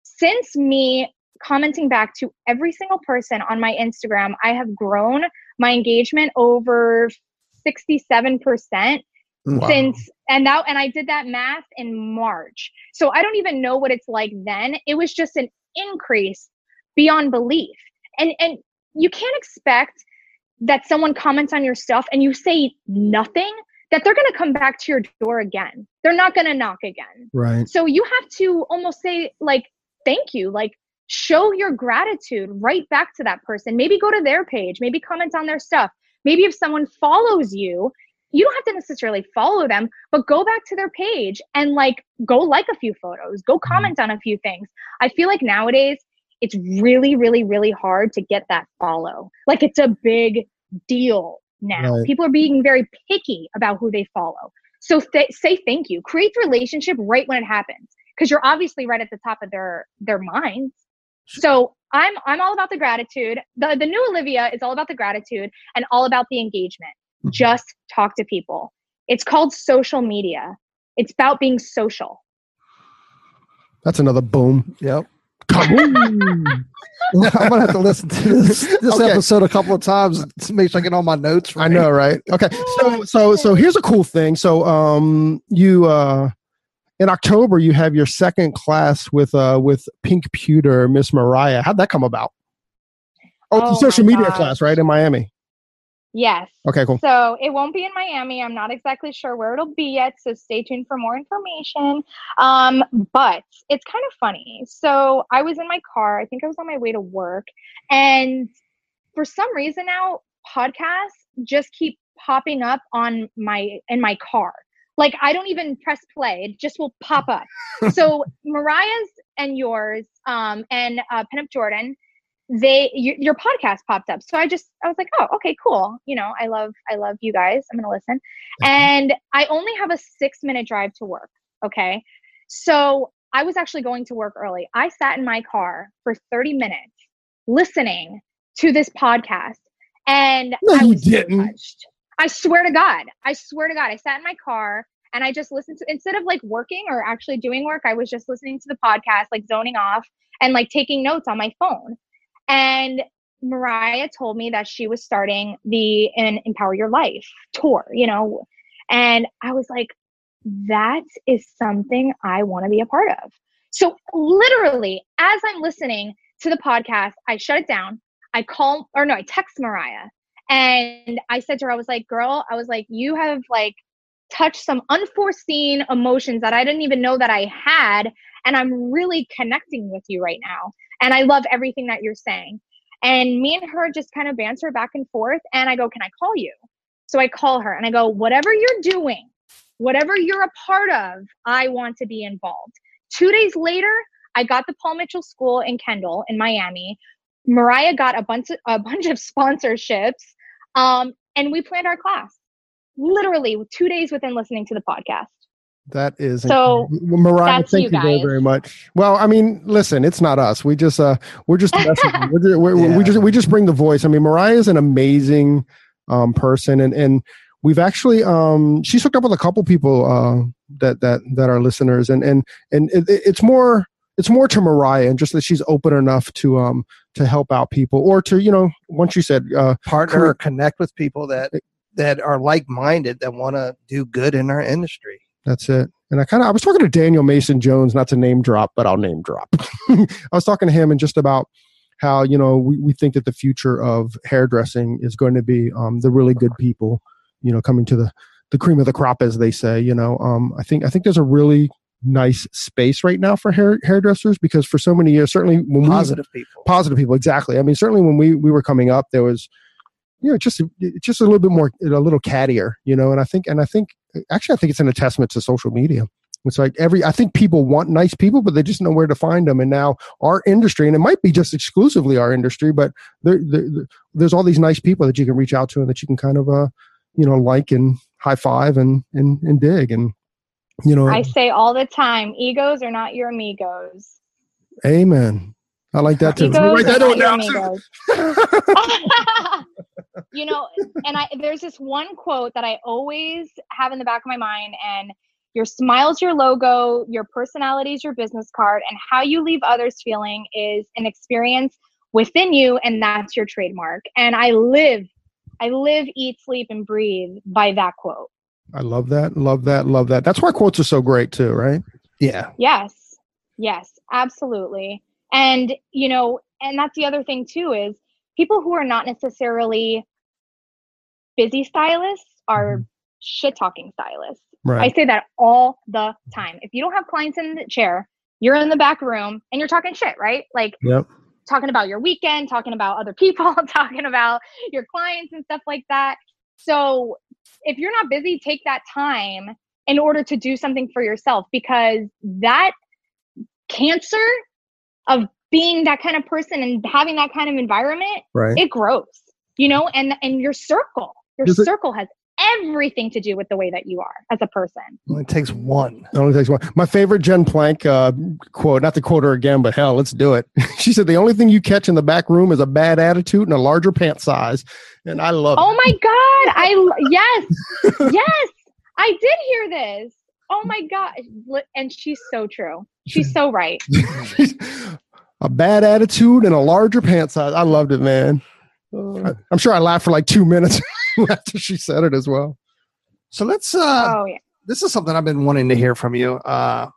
Since me commenting back to every single person on my Instagram, I have grown my engagement over 67% Wow. since and now and I did that math in March. So I don't even know what it's like then. It was just an increase beyond belief. And and you can't expect that someone comments on your stuff and you say nothing that they're going to come back to your door again. They're not going to knock again. Right. So you have to almost say like thank you, like show your gratitude right back to that person. Maybe go to their page, maybe comment on their stuff. Maybe if someone follows you you don't have to necessarily follow them, but go back to their page and like go like a few photos, go mm-hmm. comment on a few things. I feel like nowadays it's really, really, really hard to get that follow. Like it's a big deal now. Right. People are being very picky about who they follow. So th- say thank you. Create the relationship right when it happens because you're obviously right at the top of their their minds. So I'm I'm all about the gratitude. The the new Olivia is all about the gratitude and all about the engagement. Mm-hmm. Just talk to people. It's called social media. It's about being social. That's another boom. Yep. I'm gonna have to listen to this, this okay. episode a couple of times to make sure I get all my notes. Right. I know, right? Okay, so so so here's a cool thing. So um, you uh, in October you have your second class with uh with Pink Pewter, Miss Mariah. How'd that come about? Oh, oh social media gosh. class, right in Miami. Yes. Okay, cool. So it won't be in Miami. I'm not exactly sure where it'll be yet. So stay tuned for more information. Um, but it's kind of funny. So I was in my car. I think I was on my way to work. And for some reason now, podcasts just keep popping up on my in my car. Like I don't even press play; it just will pop up. so Mariah's and yours, um, and uh, Pinup Jordan, they your, your podcast popped up. So i just i was like oh okay cool. You know i love i love you guys. I'm gonna listen. And i only have a six minute drive to work okay? So i was actually going to work early. I sat in my car for 30 minutes listening to this podcast and no, i was didn't. touched. I swear to god. I swear to god. I sat in my car and i just listened to instead of like working or actually doing work i was just listening to the podcast like zoning off and like taking notes on my phone and Mariah told me that she was starting the an Empower Your Life tour, you know, and I was like, that is something I want to be a part of. So, literally, as I'm listening to the podcast, I shut it down. I call, or no, I text Mariah and I said to her, I was like, girl, I was like, you have like touched some unforeseen emotions that I didn't even know that I had. And I'm really connecting with you right now. And I love everything that you're saying. And me and her just kind of banter back and forth. And I go, Can I call you? So I call her and I go, Whatever you're doing, whatever you're a part of, I want to be involved. Two days later, I got the Paul Mitchell School in Kendall in Miami. Mariah got a bunch of, a bunch of sponsorships, um, and we planned our class literally two days within listening to the podcast. That is so. Mariah, thank you, you very, very much. Well, I mean, listen, it's not us. We just, uh, we're just, we're, we're, yeah. we just, we just bring the voice. I mean, Mariah is an amazing um, person, and and we've actually, um, she's hooked up with a couple people uh, that that that are listeners, and and and it, it's more, it's more to Mariah, and just that she's open enough to um to help out people, or to you know, once you said uh, partner or connect with people that that are like minded that want to do good in our industry. That's it. And I kind of I was talking to Daniel Mason Jones, not to name drop, but I'll name drop. I was talking to him and just about how you know we, we think that the future of hairdressing is going to be um, the really good people, you know, coming to the the cream of the crop, as they say. You know, um, I think I think there's a really nice space right now for hair hairdressers because for so many years, certainly when positive we, people, positive people, exactly. I mean, certainly when we we were coming up, there was you know just just a little bit more a little cattier you know and i think and i think actually i think it's an testament to social media. It's like every i think people want nice people but they just know where to find them. And now our industry and it might be just exclusively our industry but there, there, there's all these nice people that you can reach out to and that you can kind of uh you know like and high five and and, and dig. And you know i say all the time egos are not your amigos. Amen I like that too. Write that down. Oh you know, and I there's this one quote that I always have in the back of my mind, and Your smile's your logo, your personality is your business card, and how you leave others feeling is an experience within you, and that's your trademark. And I live, I live, eat, sleep, and breathe by that quote. I love that. Love that. Love that. That's why quotes are so great too, right? Yeah. Yes. Yes, absolutely. And, you know, and that's the other thing too is people who are not necessarily busy stylists are Mhm. shit talking stylists. Right. I say that all the time. If you don't have clients in the chair, you're in the back room and you're talking shit, right? Like yep. talking about your weekend, talking about other people, talking about your clients and stuff like that. So if you're not busy, take that time in order to do something for yourself because that cancer of being that kind of person and having that kind of environment, Right. it grows, you know, and and your circle, your Does it- circle has everything to do with the way that you are as a person. Only takes one. It only takes one. My favorite Jen Plank uh, quote, not to quote her again, but hell, let's do it. she said, The only thing you catch in the back room is a bad attitude and a larger pant size. And I love Oh my god, I yes. yes. I did hear this. Oh my god. And she's so true. She's so right. a bad attitude and a larger pant size. I loved it, man. I- I'm sure I laughed for like two minutes after she said it as well. So let's uh Oh yeah. this is something I've been wanting to hear from you. Uh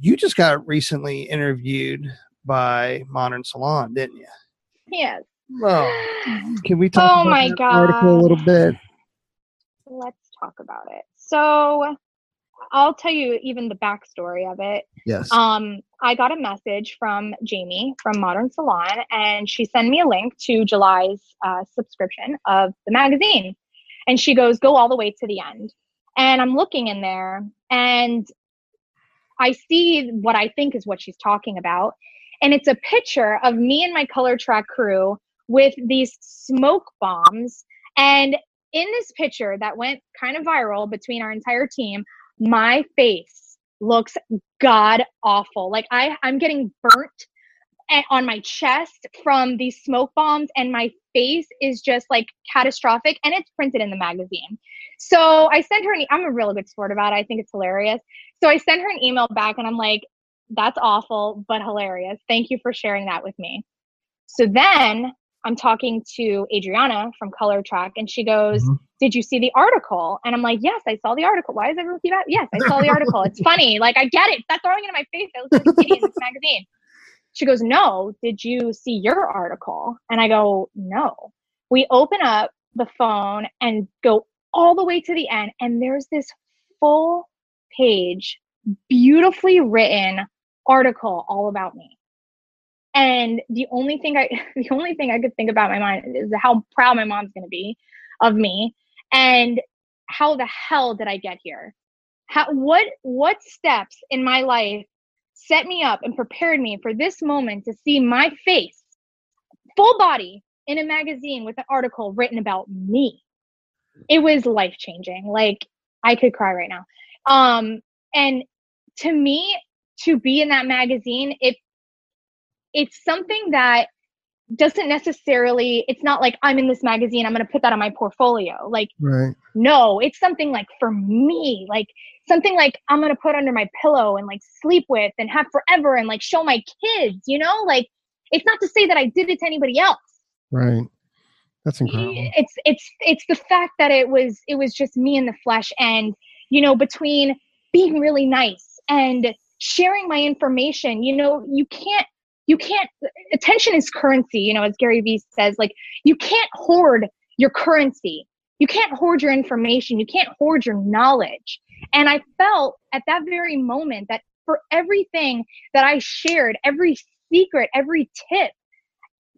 you just got recently interviewed by Modern Salon, didn't you? Yes. Well, can we talk Oh about my that article a little bit? Let's talk about it. So I'll tell you even the backstory of it. Yes. Um, I got a message from Jamie from Modern Salon, and she sent me a link to July's uh, subscription of the magazine. And she goes, Go all the way to the end. And I'm looking in there, and I see what I think is what she's talking about. And it's a picture of me and my Colortrak crew with these smoke bombs. And in this picture that went kind of viral between our entire team, my face looks god awful. Like I, I'm getting burnt on my chest from these smoke bombs, and my face is just like catastrophic. And it's printed in the magazine. So I sent her an. I'm a really good sport about it. I think it's hilarious. So I sent her an email back, and I'm like, "That's awful, but hilarious. Thank you for sharing that with me." So then I'm talking to Adriana from Colortrak, and she goes, Mhm. Did you see the article? And I'm like, Yes, I saw the article. Why is everyone keep out? Yes, I saw the article. It's funny. Like, I get it. Stop throwing it in my face. I look like a this magazine. She goes, No, did you see your article? And I go, No. We open up the phone and go all the way to the end, and there's this full page, beautifully written article all about me. And the only thing I the only thing I could think about in my mind is how proud my mom's gonna be of me and how the hell did I get here? How what what steps in my life set me up and prepared me for this moment to see my face full body in a magazine with an article written about me. It was life changing. Like I could cry right now. Um and to me to be in that magazine it it's something that doesn't necessarily it's not like i'm in this magazine i'm going to put that on my portfolio like Right. no it's something like for me like something like i'm going to put under my pillow and like sleep with and have forever and like show my kids you know like it's not to say that i did it to anybody else Right. That's incredible. it's it's it's the fact that it was it was just me in the flesh and you know between being really nice and sharing my information you know you can't you can't attention is currency you know as gary vee says like you can't hoard your currency you can't hoard your information you can't hoard your knowledge and i felt at that very moment that for everything that i shared every secret every tip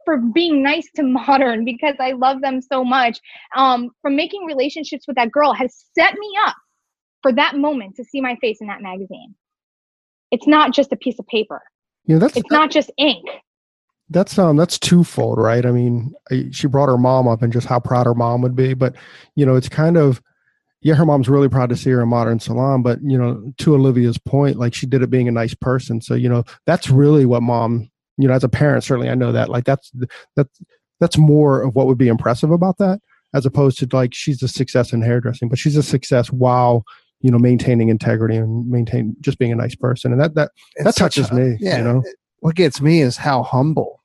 for being nice to modern because I love them so much. Um, from making relationships with that girl has set me up for that moment to see my face in that magazine. It's not just a piece of paper. You know, that's It's not just ink. that's um that's twofold, right? I mean, I, she brought her mom up and just how proud her mom would be, but you know, it's kind of yeah, her mom's really proud to see her in modern salon, but you know, to Olivia's point, like she did it being a nice person. So you know, that's really what mom, you know, as a parent, certainly I know that. Like that's that's that's more of what would be impressive about that, as opposed to like she's a success in hairdressing, but she's a success while you know maintaining integrity and maintain just being a nice person and that that that It's such touches a- me Yeah. you know What gets me is how humble.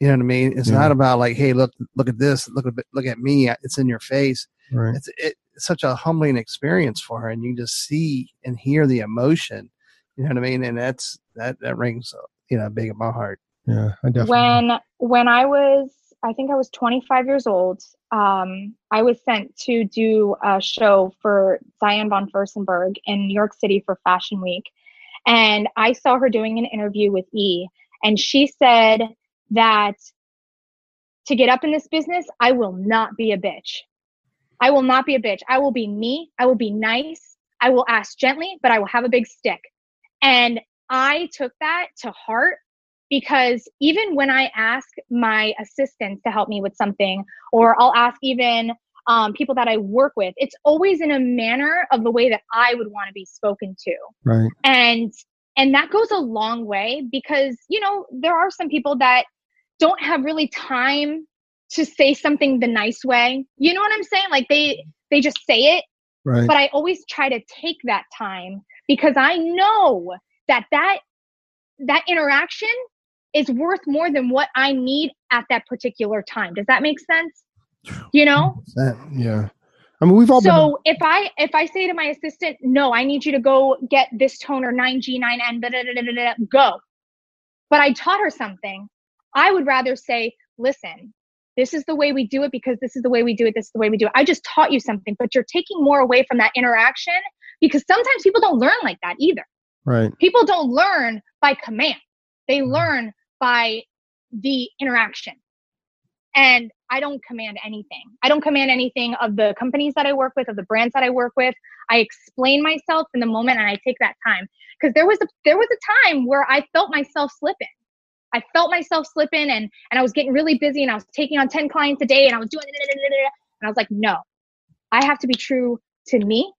You know what I mean? It's Yeah. not about like, hey, look, look at this, look at look at me. It's in your face. right It's it, it's such a humbling experience for her, and you just see and hear the emotion. You know what I mean? And that's that that rings uh, you know big in my heart. yeah i definitely when when i was i think i was 25 years old. Um, i was sent to do a show for diane von furstenberg in new york city for fashion week. And i saw her doing an interview with e and she said that to get up in this business i will not be a bitch. I will not be a bitch. I will be me. I will be nice. I will ask gently but i will have a big stick. And i took that to heart because even when I ask my assistants to help me with something, or I'll ask even um, people that I work with, it's always in a manner of the way that I would want to be spoken to, right and and that goes a long way because you know there are some people that don't have really time to say something the nice way. You know what I'm saying? Like they they just say it, right but I always try to take that time because I know that that that interaction is worth more than what I need at that particular time. Does that make sense? You know? That- yeah i mean we've all been So if I if I say to my assistant, "No, I need you to go get this toner 9G9N da, da, da, da, da, da, go." But I taught her something. I would rather say, "Listen, this is the way we do it because this is the way we do it. This is the way we do it. I just taught you something, but you're taking more away from that interaction because sometimes people don't learn like that either. right people don't learn by command they mm-hmm. learn by the interaction. And i don't command anything. I don't command anything of the companies that i work with of the brands that i work with. I explain myself in the moment and i take that time. Because there was a there was a time where i felt myself slipping. I felt myself slipping and and i was getting really busy and i was taking on 10 clients a day and i was doing and i was like no. I have to be true to me.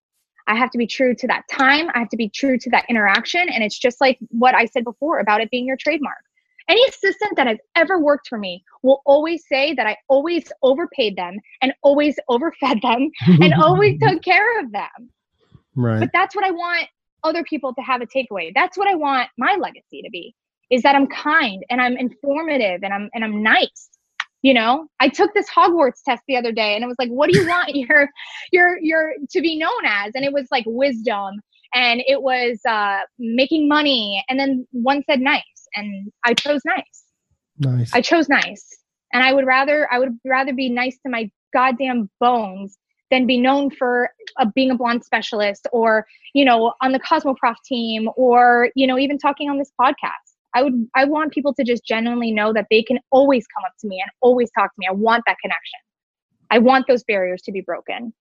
I have to be true to that time. I have to be true to that interaction. And it's just like what I said before about it being your trademark. Any assistant that has ever worked for me will always say that I always overpaid them and always overfed them and always took care of them. right But that's what I want other people to have a takeaway. That's what I want my legacy to be is that I'm kind and I'm informative and I'm and I'm nice. You know, I took this Hogwarts test the other day and it was like, what do you want your your your to be known as? And it was like wisdom and it was uh making money and then one said nice and I chose nice. nice I chose nice. And I would rather I would rather be nice to my goddamn bones than be known for uh, being a blonde specialist or, you know, on the Cosmoprof team or, you know, even talking on this podcast. I would I want people to just genuinely know that they can always come up to me and always talk to me. I want that connection. I want those barriers to be broken.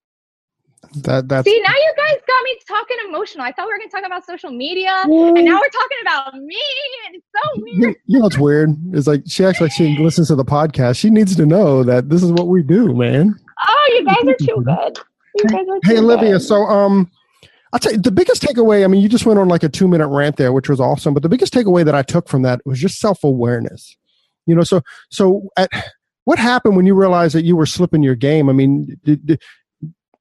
That that's See, now you guys got me talking emotional. I thought we were going to talk about social media, and now we're talking about me. It's so weird. you, you know what's weird it's like she acts like she listens to the podcast she needs to know that this is what we do man Oh, you guys are too good. You guys are Hey Olivia, good. so um I'll tell you the biggest takeaway, I mean, you just went on like a two minute rant there, which was awesome. But the biggest takeaway that I took from that was just self-awareness. You know, so so at what happened when you realized that you were slipping your game? I mean, did, did,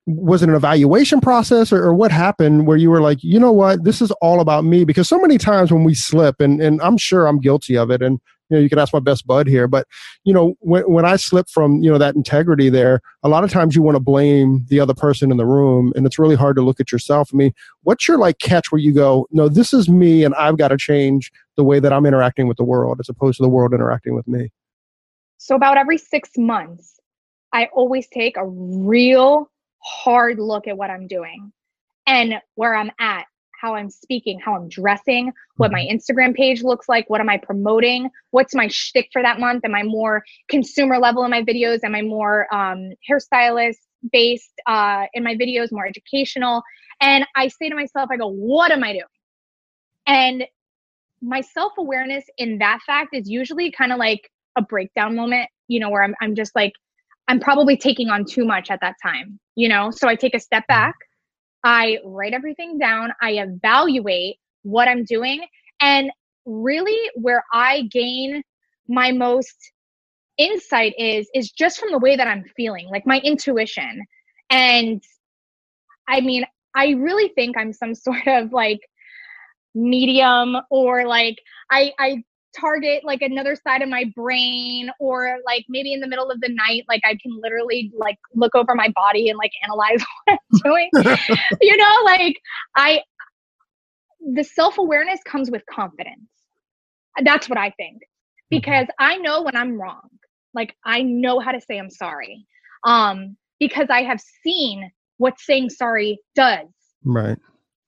was it an evaluation process or, or what happened where you were like, you know what, this is all about me? Because so many times when we slip, and, and I'm sure I'm guilty of it, and you know, you can ask my best bud here, but you know, when, when I slip from, you know, that integrity there, a lot of times you want to blame the other person in the room and it's really hard to look at yourself. I mean, what's your like catch where you go, no, this is me and I've got to change the way that I'm interacting with the world as opposed to the world interacting with me? So about every six months, I always take a real hard look at what I'm doing and where I'm at, how I'm speaking, how I'm dressing, what my Instagram page looks like, what am I promoting, what's my shtick for that month? Am I more consumer level in my videos? Am I more um, hairstylist based uh, in my videos, more educational? And I say to myself, I go, what am I doing? And my self awareness in that fact is usually kind of like a breakdown moment, you know, where I'm, I'm just like, I'm probably taking on too much at that time, you know? So I take a step mm-hmm. back, I write everything down, I evaluate what I'm doing, and really where I gain my most insight is is just from the way that I'm feeling, like my intuition. And I mean, I really think I'm some sort of like medium or like I I target like another side of my brain or like maybe in the middle of the night like I can literally like look over my body and like analyze what I'm doing. you know, like I the self-awareness comes with confidence. That's what I think. Mm-hmm. Because I know when I'm wrong. Like I know how to say I'm sorry. Um because I have seen what saying sorry does. Right.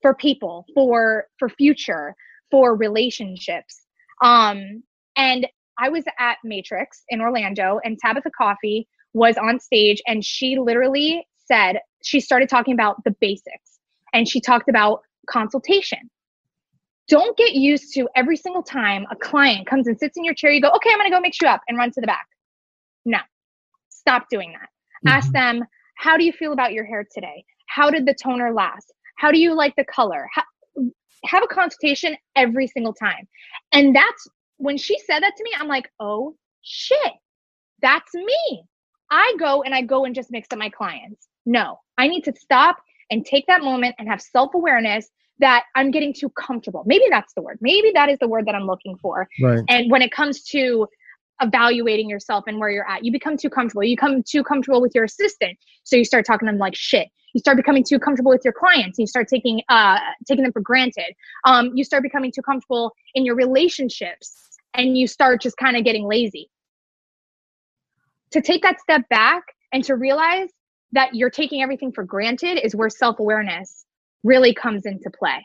For people, for for future, for relationships. Um and I was at Matrix in Orlando and Tabatha Coffey was on stage and she literally said she started talking about the basics and she talked about consultation. Don't get used to every single time a client comes and sits in your chair, you go, okay, I'm gonna go mix you up and run to the back. No, stop doing that. Mm-hmm. Ask them, how do you feel about your hair today? How did the toner last? How do you like the color? How, have a consultation every single time. And that's when she said that to me, I'm like, oh shit, that's me. I go and I go and just mix up my clients. No, I need to stop and take that moment and have self awareness that I'm getting too comfortable. Maybe that's the word. Maybe that is the word that I'm looking for. Right. And when it comes to evaluating yourself and where you're at. You become too comfortable. You become too comfortable with your assistant. So you start talking to them like shit. You start becoming too comfortable with your clients. You start taking uh taking them for granted. Um, you start becoming too comfortable in your relationships and you start just kind of getting lazy. To take that step back and to realize that you're taking everything for granted is where self-awareness really comes into play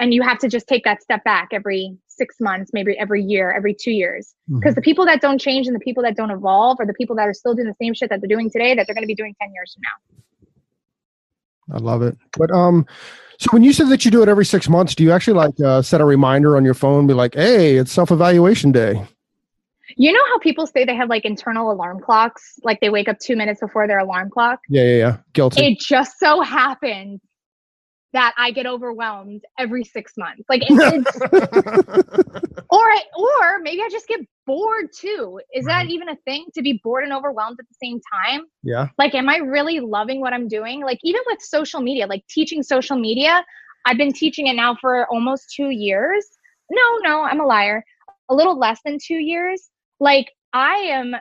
and you have to just take that step back every six months maybe every year every two years because mm-hmm. the people that don't change and the people that don't evolve are the people that are still doing the same shit that they're doing today that they're going to be doing 10 years from now i love it. But um so when you said that you do it every six months do you actually like uh, set a reminder on your phone be like hey it's self-evaluation day you know how people say they have like internal alarm clocks? Like they wake up two minutes before their alarm clock? Yeah yeah yeah. Guilty. It just so happens that I get overwhelmed every six months. Like, it's, or I, or maybe I just get bored too. Is right. that mm-hmm. even a thing to be bored and overwhelmed at the same time? Yeah. Like, am I really loving what I'm doing? Like, even with social media, like teaching social media, I've been teaching it now for almost two years. No, no, I'm a liar. A little less than two years. Like, I am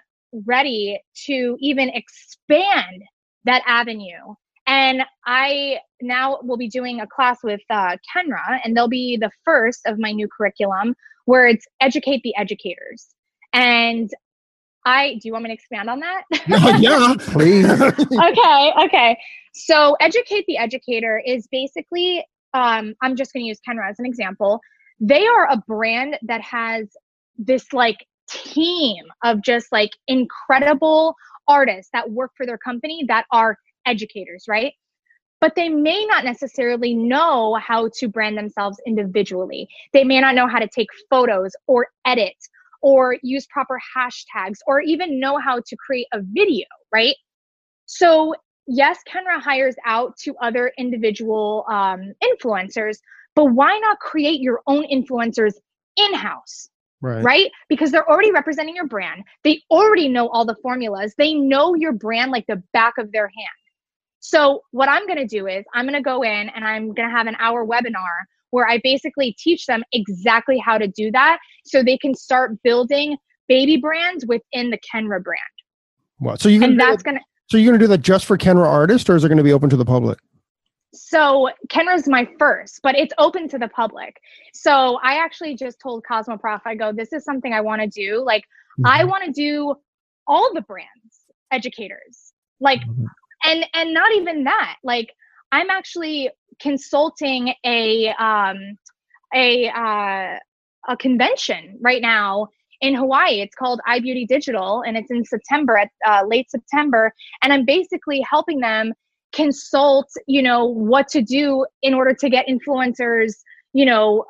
ready to even expand that avenue and I now will be doing a class with uh, Kenra, and they'll be the first of my new curriculum where it's educate the educators. And I do you want me to expand on that? yeah, please. okay, okay. So educate the educator is basically um, I'm just going to use Kenra as an example. They are a brand that has this like team of just like incredible artists that work for their company that are educators, right? But they may not necessarily know how to brand themselves individually. They may not know how to take photos or edit or use proper hashtags or even know how to create a video, right? So, yes, Kenra hires out to other individual um, influencers, but why not create your own influencers in house? Right. right. Because they're already representing your brand. They already know all the formulas. They know your brand like the back of their hand. So, what I'm going to do is I'm going to go in and I'm going to have an hour webinar where I basically teach them exactly how to do that so they can start building baby brands within the Kenra brand. Wow. So you and that's going to So you're going to do that just for Kenra artists or is it going to be open to the public? So Kenra's my first, but it's open to the public. So I actually just told Cosmoprof, I go, this is something I want to do. Like mm-hmm. I want to do all the brands educators. Like mm-hmm and and not even that like i'm actually consulting a um a uh a convention right now in Hawaii. It's called iBeauty Digital, and it's in September, at uh, late September. And I'm basically helping them consult, you know, what to do in order to get influencers, you know,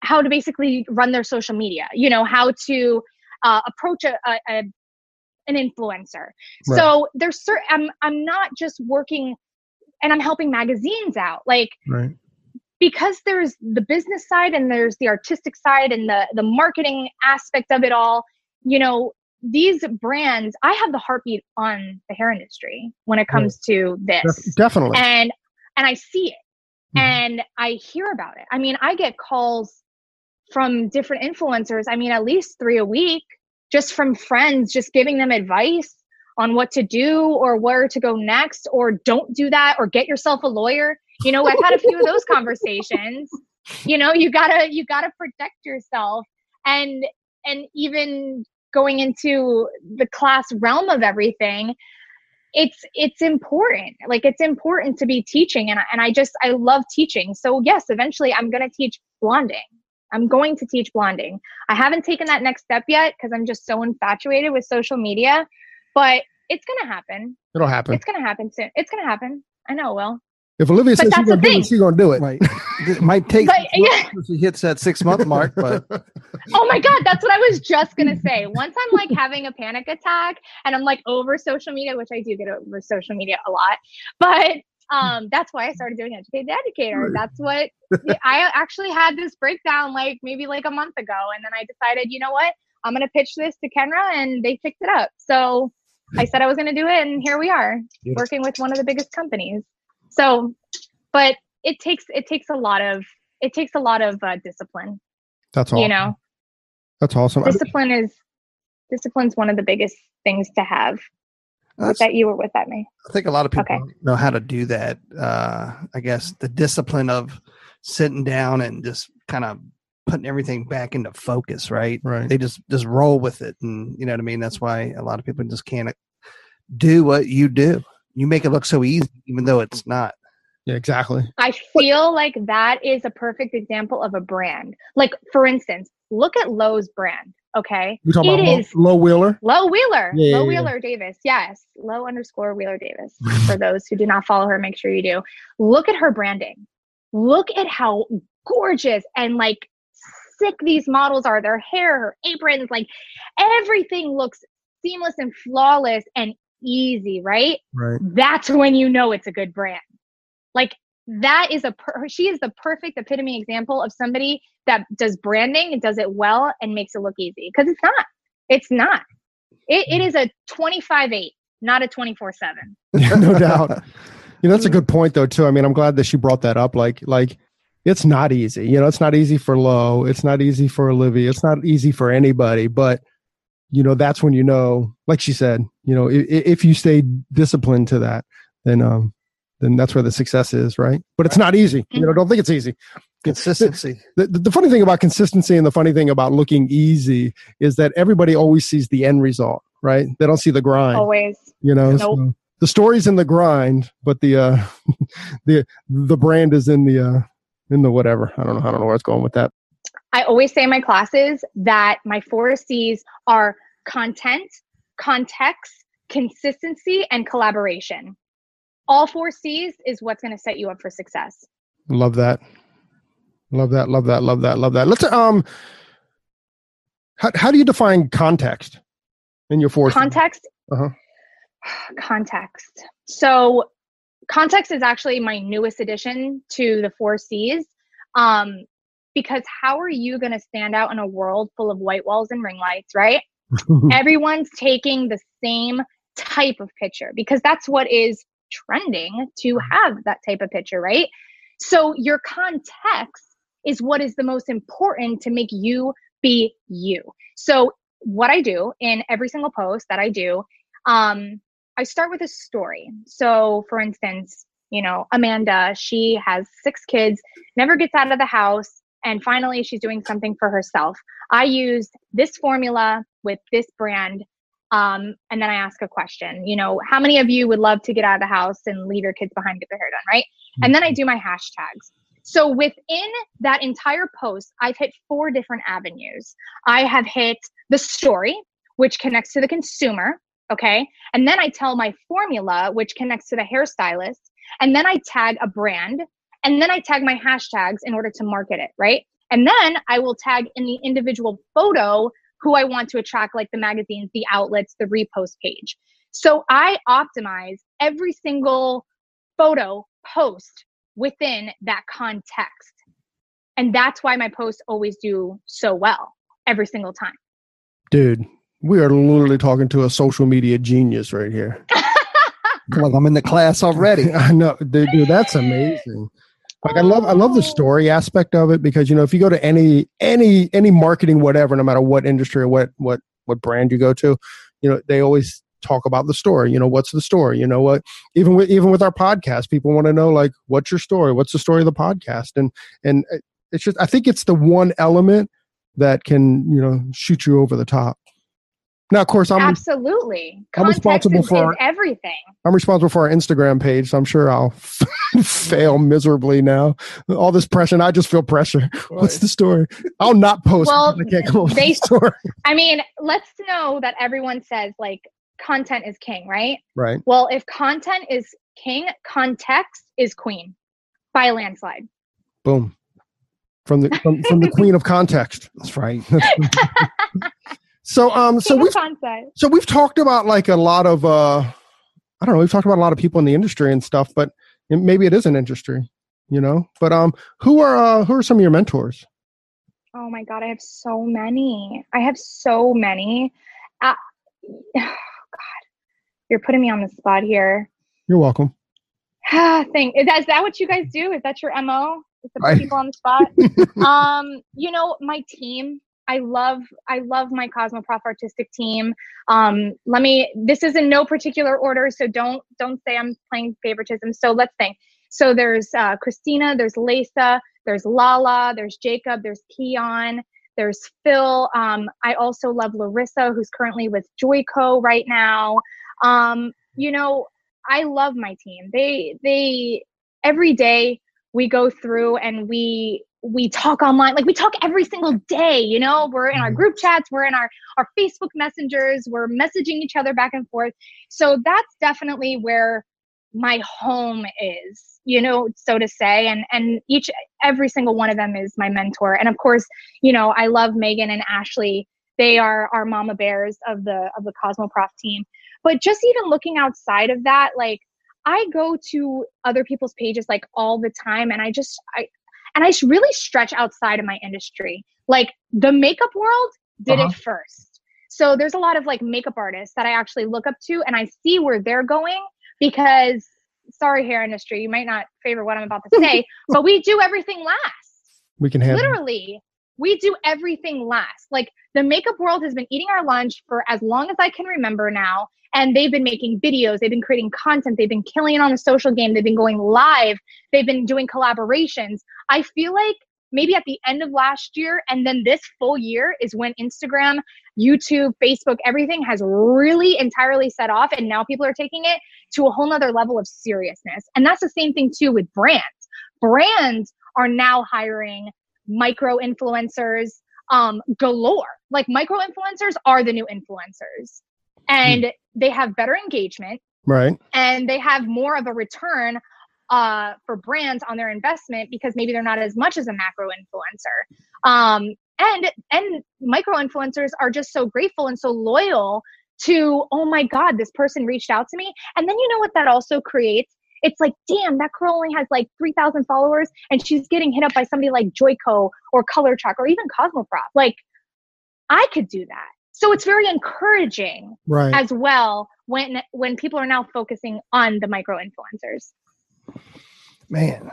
how to basically run their social media, you know, how to uh, approach a, a, a an influencer. Right. So there's certain I'm I'm not just working and I'm helping magazines out. Like right. because there's the business side and there's the artistic side and the the marketing aspect of it all, you know, these brands, I have the heartbeat on the hair industry when it comes right. to this. Definitely. And and I see it Mhm. and I hear about it. I mean, I get calls from different influencers. I mean, at least three a week, just from friends, just giving them advice on what to do or where to go next, or don't do that, or get yourself a lawyer. You know, I've had a few of those conversations. You know, you gotta you gotta protect yourself, and and even going into the class realm of everything it's it's important. Like it's important to be teaching. And I, and I just I love teaching. So yes eventually I'm to teach blonding I'm going to teach blonding I haven't taken that next step yet because I'm just so infatuated with social media but it's going to happen It'll happen. it's going to happen soon it's going to happen I know it will If Olivia But says she's gonna do thing. it, she's gonna do it. Right. It might take But, yeah. before she hits that six month mark, but oh my god that's what i was just gonna say once i'm like having a panic attack and i'm like over social media which i do get over social media a lot but um that's why i started doing educate the educator. That's what i actually had this breakdown like maybe like a month ago and then i decided you know what? I'm gonna pitch this to kenra and they picked it up. So i said i was gonna do it and here we are working with one of the biggest companies. So but it takes it takes a lot of it takes a lot of uh, discipline That's awesome. you know? That's awesome. Discipline is discipline's one of the biggest things to have that you were with that me I think a lot of people Okay. know how to do that. Uh, I guess the discipline of sitting down and just kind of putting everything back into focus, right? right. They just just roll with it, and you know what I mean. That's why a lot of people just can't do what you do. You make it look so easy, even though it's not. Yeah, exactly. i feel like that is a perfect example of a brand like for instance look at lowe's brand okay You talking It about is- low, wheeler? low wheeler Yeah, yeah, low yeah. wheeler davis yes low underscore wheeler davis for those who do not follow her make sure you do look at her branding look at how gorgeous and like sick these models are their hair her aprons like everything looks seamless and flawless and easy right Right. that's when you know it's a good brand. Like that is a per- she is the perfect epitome example of somebody that does branding and does it well and makes it look easy because it's not. It's not. It, it is a 25 8, not a 24 7. Yeah, no doubt. You know, that's a good point though too. I mean, I'm glad that she brought that up. Like, like it's not easy. You know, it's not easy for Low. It's not easy for Olivia. It's not easy for anybody. But you know, that's when you know, like she said, you know, if, if you stay disciplined to that, then um, then that's where the success is, right? But it's not easy. You know, don't think it's easy. Consistency. The, the, the funny thing about consistency and the funny thing about looking easy is that everybody always sees the end result, right? They don't see the grind Always. you know Nope. so the story's in the grind but the uh the the brand is in the uh in the whatever i don't know i don't know where it's going with that I always say in my classes that my four C's are content, context, consistency, and collaboration. All four C's is what's going to set you up for success. love that. Love that love that love that love that. Let's um how, how do you define context in your four context? Uh-huh. context. So context is actually my newest addition to the four c's um because how are you going to stand out in a world full of white walls and ring lights right? Everyone's taking the same type of picture because that's what is trending to have that type of picture right? So your context is what is the most important to make you be you. So what i do in every single post that i do um i start with a story. So for instance you know amanda she has six kids never gets out of the house and finally she's doing something for herself. I used this formula with this brand um, and then i ask a question you know how many of you would love to get out of the house and leave your kids behind get their hair done? Right? And then i do my hashtags. So within that entire post i've hit four different avenues. I have hit the story which connects to the consumer okay? And then i tell my formula which connects to the hairstylist. And then i tag a brand. And then i tag my hashtags in order to market it right? And then i will tag in the individual photo who i want to attract like the magazines the outlets the repost page. So i optimize every single photo post within that context. And that's why my posts always do so well every single time. Dude we are literally talking to a social media genius right here. Feel like I'm in the class already. I know, dude, dude, that's amazing. Like I love I love the story aspect of it because you know if you go to any any any marketing whatever no matter what industry or what what what brand you go to you know they always talk about the story. You know what's the story? You know what? Even with even with our podcast people want to know like what's your story? What's the story of the podcast? And and uh, it's just i think it's the one element that can you know shoot you over the top now, of course, I'm absolutely. I'm Context responsible is, for is our- everything. I'm responsible for our Instagram page, so I'm sure I'll fail miserably now. All this pressure, and I just feel pressure. What's the story? I'll not post. Well, I can't come up with they- a story. I mean, let's know that everyone says like content is king, right? Right. Well, if content is king, context is queen by a landslide. Boom. From the from, from the queen of context. That's right. So um so we've so we've talked about like a lot of uh I don't know, we've talked about a lot of people in the industry and stuff, but it- maybe it is an industry, you know. But um who are uh who are some of your mentors? Oh my god, I have so many. I have so many. Uh, God, you're putting me on the spot here. You're welcome. Thing is that, is that what you guys do? Is that your mo? Is Right. people on the spot? um, you know, my team. I love I love my Cosmoprof artistic team. Um, let me this is in no particular order, so don't don't say I'm playing favoritism. So let's think. So there's uh, Christina, there's Lisa, there's Lala, there's Jacob, there's Keon, there's Phil. Um, I also love Larissa, who's currently with Joico right now. Um, you know, I love my team. They they every day we go through and we we talk online like we talk every single day you know? We're in our Mhm. group chats we're in our our facebook messengers we're messaging each other back and forth. So that's definitely where my home is you know so to say and and each every single one of them is my mentor. And of course you know i love megan and ashley. They are our mama bears of the of the cosmoprof team. But just even looking outside of that like i go to other people's pages like all the time and i just i and i really stretch outside of my industry like the makeup world did Uh-huh. it first so there's a lot of like makeup artists that i actually look up to and i see where they're going because sorry hair industry you might not favor what i'm about to say but we do everything last We can handle. literally we do everything last. Like the makeup world has been eating our lunch for as long as i can remember now and they've been making videos they've been creating content they've been killing it on the social game they've been going live they've been doing collaborations. I feel like maybe at the end of last year and then this full year is when instagram youtube facebook everything has really entirely set off and now people are taking it to a whole nother level of seriousness. And that's the same thing too with brands. Brands are now hiring micro influencers um, galore. Like micro influencers are the new influencers, and they have better engagement Right. and they have more of a return uh, for brands on their investment because maybe they're not as much as a macro influencer. Um, and and micro influencers are just so grateful and so loyal to oh my god this person reached out to me and then you know what that also creates it's like damn that girl only has like 3000 followers and she's getting hit up by somebody like Joico or Colortrak or even cosmoprof like i could do that so it's very encouraging Right. as well when when people are now focusing on the micro influencers Man,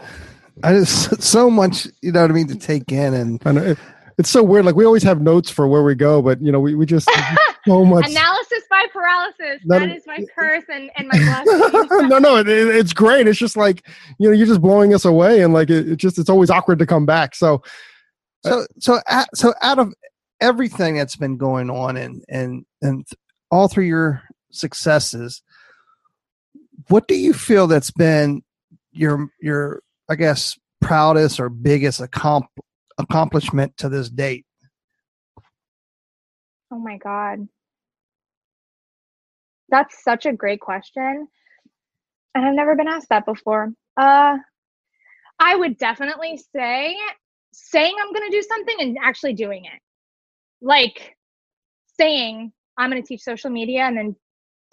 I just so much, you know what I mean, to take in. And I know. It- it's so weird. Like we always have notes for where we go, but you know, we, we just so much. analysis by paralysis None that of- is my curse and, and my blessing no, no, it, it- it's great. It's just like you know, you're just blowing us away, and like it, it just it's always awkward to come back. So uh, so, so, so out of everything that's been going on and, and, and all through your successes, what do you feel that's been your, your, I guess, proudest or biggest accom- accomplishment to this date? oh my god. That's such a great question. And i've never been asked that before. Uh i would definitely say saying i'm going to do something and actually doing it. Like saying i'm going to teach social media and then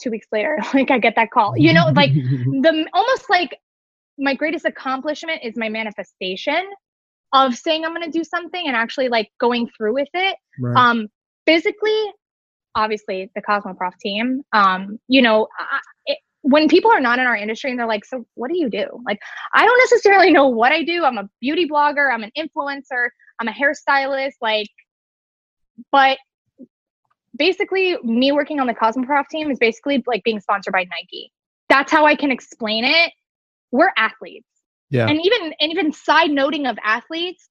two weeks later like i get that call. You know like the almost like my greatest accomplishment is my manifestation of saying I'm going to do something and actually like going through with it. right. Um, physically, obviously the Cosmoprof team. Um, you know, I, it, when people are not in our industry and they're like, so what do you do? Like, I don't necessarily know what I do. I'm a beauty blogger, I'm an influencer, I'm a hairstylist, like, but basically me working on the Cosmoprof team is basically like being sponsored by Nike. That's how I can explain it. We're athletes. Yeah. And even and even side noting of athletes,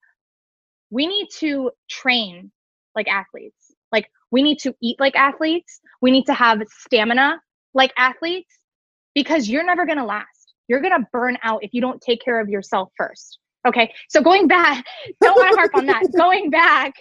we need to train like athletes. Like we need to eat like athletes. We need to have stamina like athletes because you're never going to last. You're going to burn out if you don't take care of yourself first. Okay. So going back, don't want to harp on that. Going back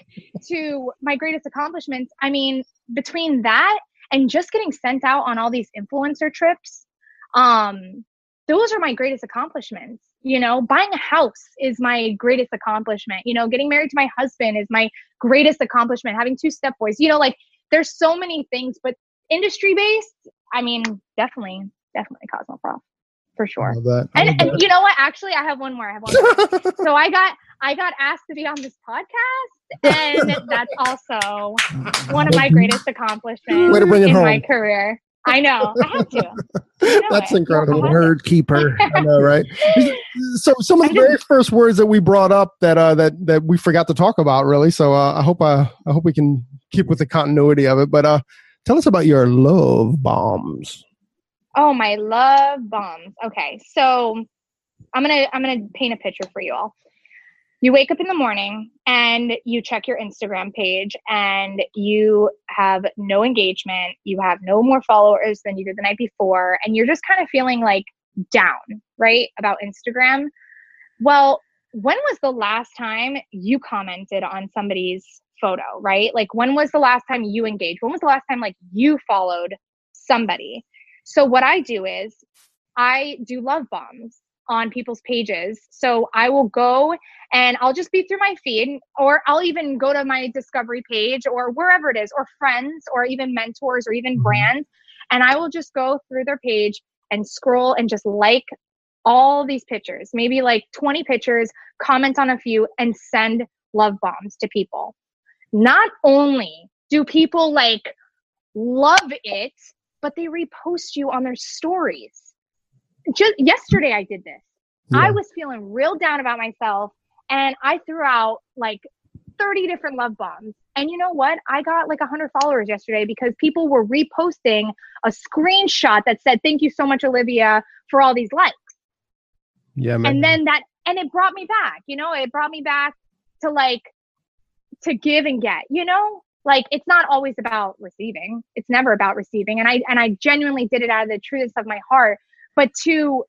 to my greatest accomplishments, I mean, between that and just getting sent out on all these influencer trips, um, those are my greatest accomplishments. You know, buying a house is my greatest accomplishment. You know, getting married to my husband is my greatest accomplishment. Having two step boys, you know, like there's so many things, but industry based, I mean, definitely, definitely Cosmoprof for sure. And, and you know what? Actually, I have one more. I have one more. so I got I got asked to be on this podcast, and that's also one of my greatest accomplishments Way to bring it in home. my career. I know. I have to. That's it. incredible. Herd keeper. I know, right? So some of the very first words that we brought up that uh, that that we forgot to talk about, really. So uh, I hope uh, I hope we can keep with the continuity of it. But uh, tell us about your love bombs. Oh, my love bombs. Okay, so I'm gonna I'm gonna paint a picture for you all. You wake up in the morning and you check your Instagram page and you have no engagement, you have no more followers than you did the night before, and you're just kind of feeling like down, right? About Instagram. Well, when was the last time you commented on somebody's photo, right? Like when was the last time you engaged? When was the last time like you followed somebody? So what I do is I do love bombs on people's pages. So I will go and I'll just be through my feed or I'll even go to my discovery page or wherever it is or friends or even mentors or even mm-hmm. brands and I will just go through their page and scroll and just like all these pictures, maybe like 20 pictures, comment on a few and send love bombs to people. Not only do people like love it, but they repost you on their stories. Just yesterday, I did this. I was feeling real down about myself, and I threw out like 30 different love bombs. And you know what? I got like 100 followers yesterday because people were reposting a screenshot that said, Thank you so much, Olivia, for all these likes Yeah, man. and then that and it brought me back you know it brought me back to like to give and get you know like it's not always about receiving it's never about receiving and i and i genuinely did it out of the truest of my heart but to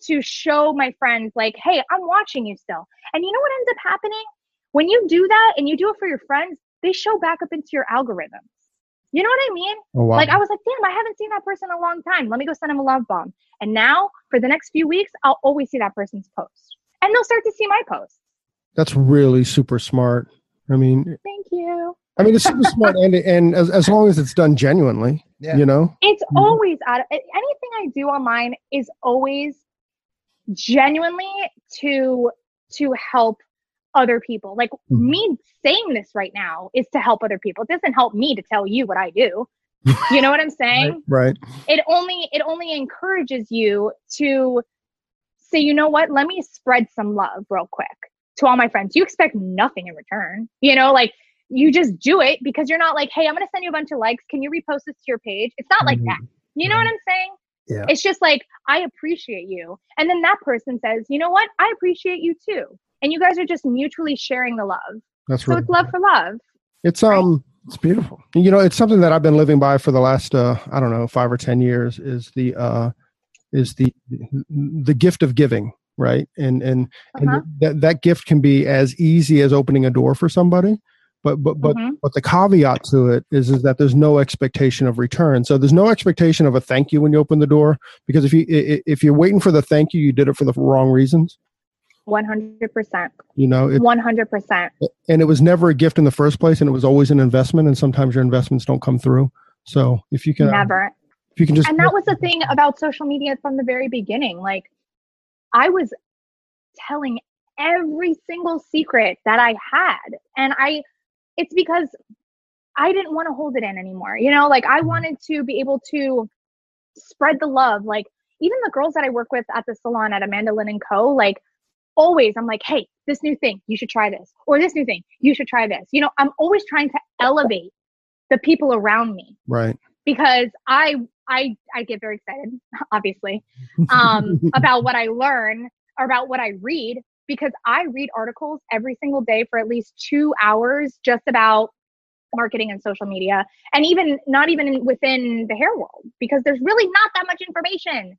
to show my friends like hey i'm watching you still and you know what ends up happening when you do that and you do it for your friends they show back up into your algorithms you know what i mean oh, wow. like I was like, damn, I haven't seen that person in a long time. Let me go send him a love bomb. And now for the next few weeks, I'll always see that person's post. And they'll start to see my posts. That's really super smart. I mean, Thank you. I mean, it's super smart, and and as, as long as it's done genuinely, Yeah. you know. It's Mhm. always out of anything I do online is always genuinely to to help other people. Like Mhm. me saying this right now is to help other people. It doesn't help me to tell you what I do. You know what I'm saying? Right. it only it only encourages you to say you know what let me spread some love real quick to all my friends you expect nothing in return you know like you just do it because you're not like hey i'm going to send you a bunch of likes can you repost this to your page it's not like Mhm. that you know what i'm saying Yeah. it's just like i appreciate you and then that person says you know what i appreciate you too and you guys are just mutually sharing the love That's right. so really. it's love for love It's um. It's beautiful. You know, it's something that I've been living by for the last uh, I don't know five or ten years. Is the uh, is the the gift of giving, right? And and Uh-huh. and that that gift can be as easy as opening a door for somebody, but but but Mhm. but the caveat to it is is that there's no expectation of return. So there's no expectation of a thank you when you open the door because if you if you're waiting for the thank you, you did it for the wrong reasons. 100% You know, 100% and it was never a gift in the first place, and it was always an investment. And sometimes your investments don't come through. So if you can, never if you can just and that was the thing about social media from the very beginning like i was telling every single secret that i had and i it's because i didn't want to hold it in anymore you know like i wanted to be able to spread the love. Like even the girls that I work with at the salon at Amanda Lynn and Co. Like always, I'm like, hey, this new thing, you should try this, or this new thing, you should try this. You know, I'm always trying to elevate the people around me Right. because I I I get very excited, obviously, um, about what I learn or about what I read because I read articles every single day for at least two hours just about marketing and social media, and even not even within the hair world because there's really not that much information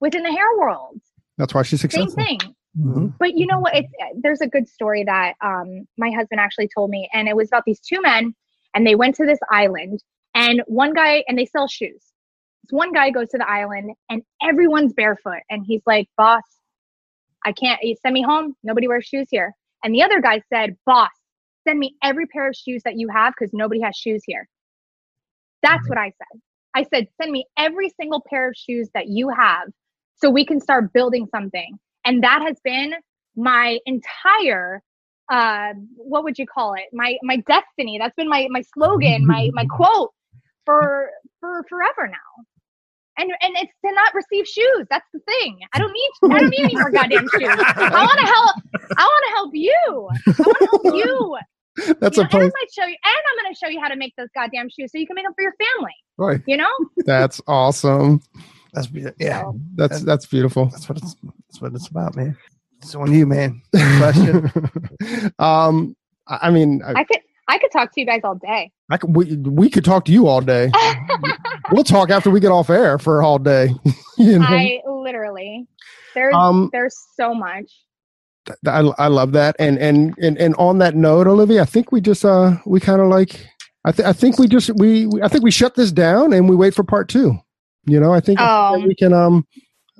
within the hair world. That's why she's successful Same thing. Mhm. But you know what? It's there's a good story that um, my husband actually told me, and it was about these two men, and they went to this island, and one guy, and they sell shoes. This one guy goes to the island, and everyone's barefoot, and he's like, "Boss, I can't. Send me home. Nobody wears shoes here." And the other guy said, "Boss, send me every pair of shoes that you have, because nobody has shoes here." That's what I said. I said, "Send me every single pair of shoes that you have, so we can start building something." and that has been my entire uh what would you call it my my destiny that's been my my slogan my my quote for for forever now and and it's to not receive shoes that's the thing i don't need i don't need any more goddamn shoes i want to help i want to help you i want to help you That's you a know, and i post. might show you and i'm going to show you how to make those goddamn shoes so you can make them for your family Right. you know That's awesome. That's be- yeah. So, That's that's beautiful. That's what it's. That's what it's about, man. It's on you, man. Question. um, I I mean, I, i could i could talk to you guys all day I could, we we could talk to you all day. We'll talk after we get off air for all day. you know? i literally there's um, there's so much I, I love that. And, and and and on that note, Olivia, I think we just uh we kind of like I think I think we just we, we I think we shut this down and we wait for part two. You know, I think Oh. we can um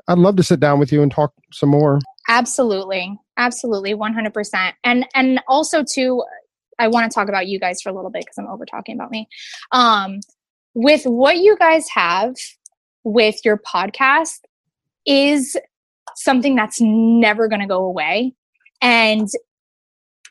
I'd love to sit down with you and talk some more. Absolutely. Absolutely. 100%. And and also too I want to talk about you guys for a little bit because I'm over talking about me. Um with what you guys have with your podcast is something that's never going to go away. And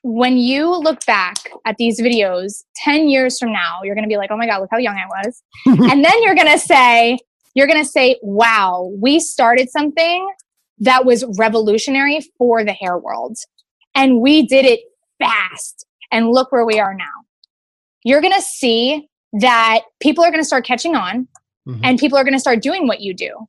when you look back at these videos 10 years from now, you're going to be like, "Oh my god, look how young I was." and then you're going to say, you're going to say, "Wow, we started something that was revolutionary for the hair world. And we did it fast. And look where we are now. You're going to see that people are going to start catching on Mhm. and people are going to start doing what you do.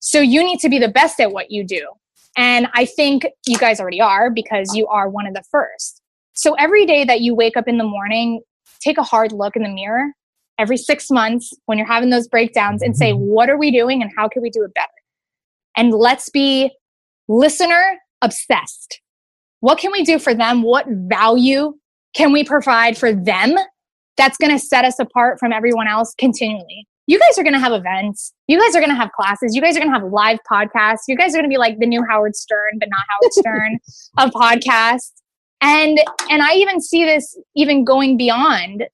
So you need to be the best at what you do. And I think you guys already are because you are one of the first. So every day that you wake up in the morning, take a hard look in the mirror every six months when you're having those breakdowns and say, what are we doing and how can we do it better? and let's be listener obsessed. What can we do for them? What value can we provide for them that's going to set us apart from everyone else continually? You guys are going to have events. You guys are going to have classes. You guys are going to have live podcasts. You guys are going to be like the new Howard Stern, but not Howard Stern of podcasts. And and I even see this even going beyond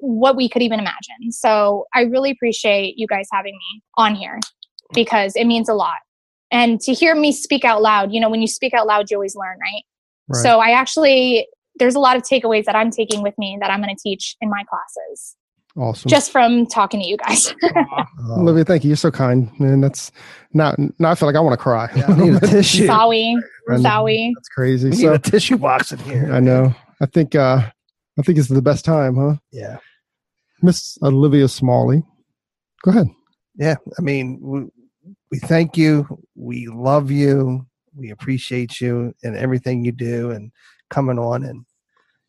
what we could even imagine. So I really appreciate you guys having me on here because it means a lot and to hear me speak out loud you know when you speak out loud you always learn right, Right. so i actually there's a lot of takeaways that i'm taking with me that i'm going to teach in my classes awesome. just from talking to you guys Olivia, thank you. You're so kind. And that's not now I feel like I want to cry. Yeah, I need a tissue. sorry I know. sorry That's crazy. We need So a tissue box in here. I know. I think uh I think it's the best time, huh? Yeah. Miss Olivia Smalley. Go ahead. Yeah. I mean, we, we thank you. We love you. We appreciate you and everything you do and coming on. And,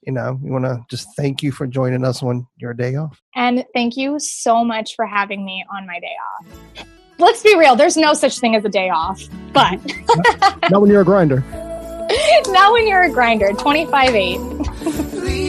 you know, we want to just thank you for joining us on your day off. and thank you so much for having me on my day off let's be real there's no such thing as a day off but Not when you're a grinder. now when you're a grinder 25 8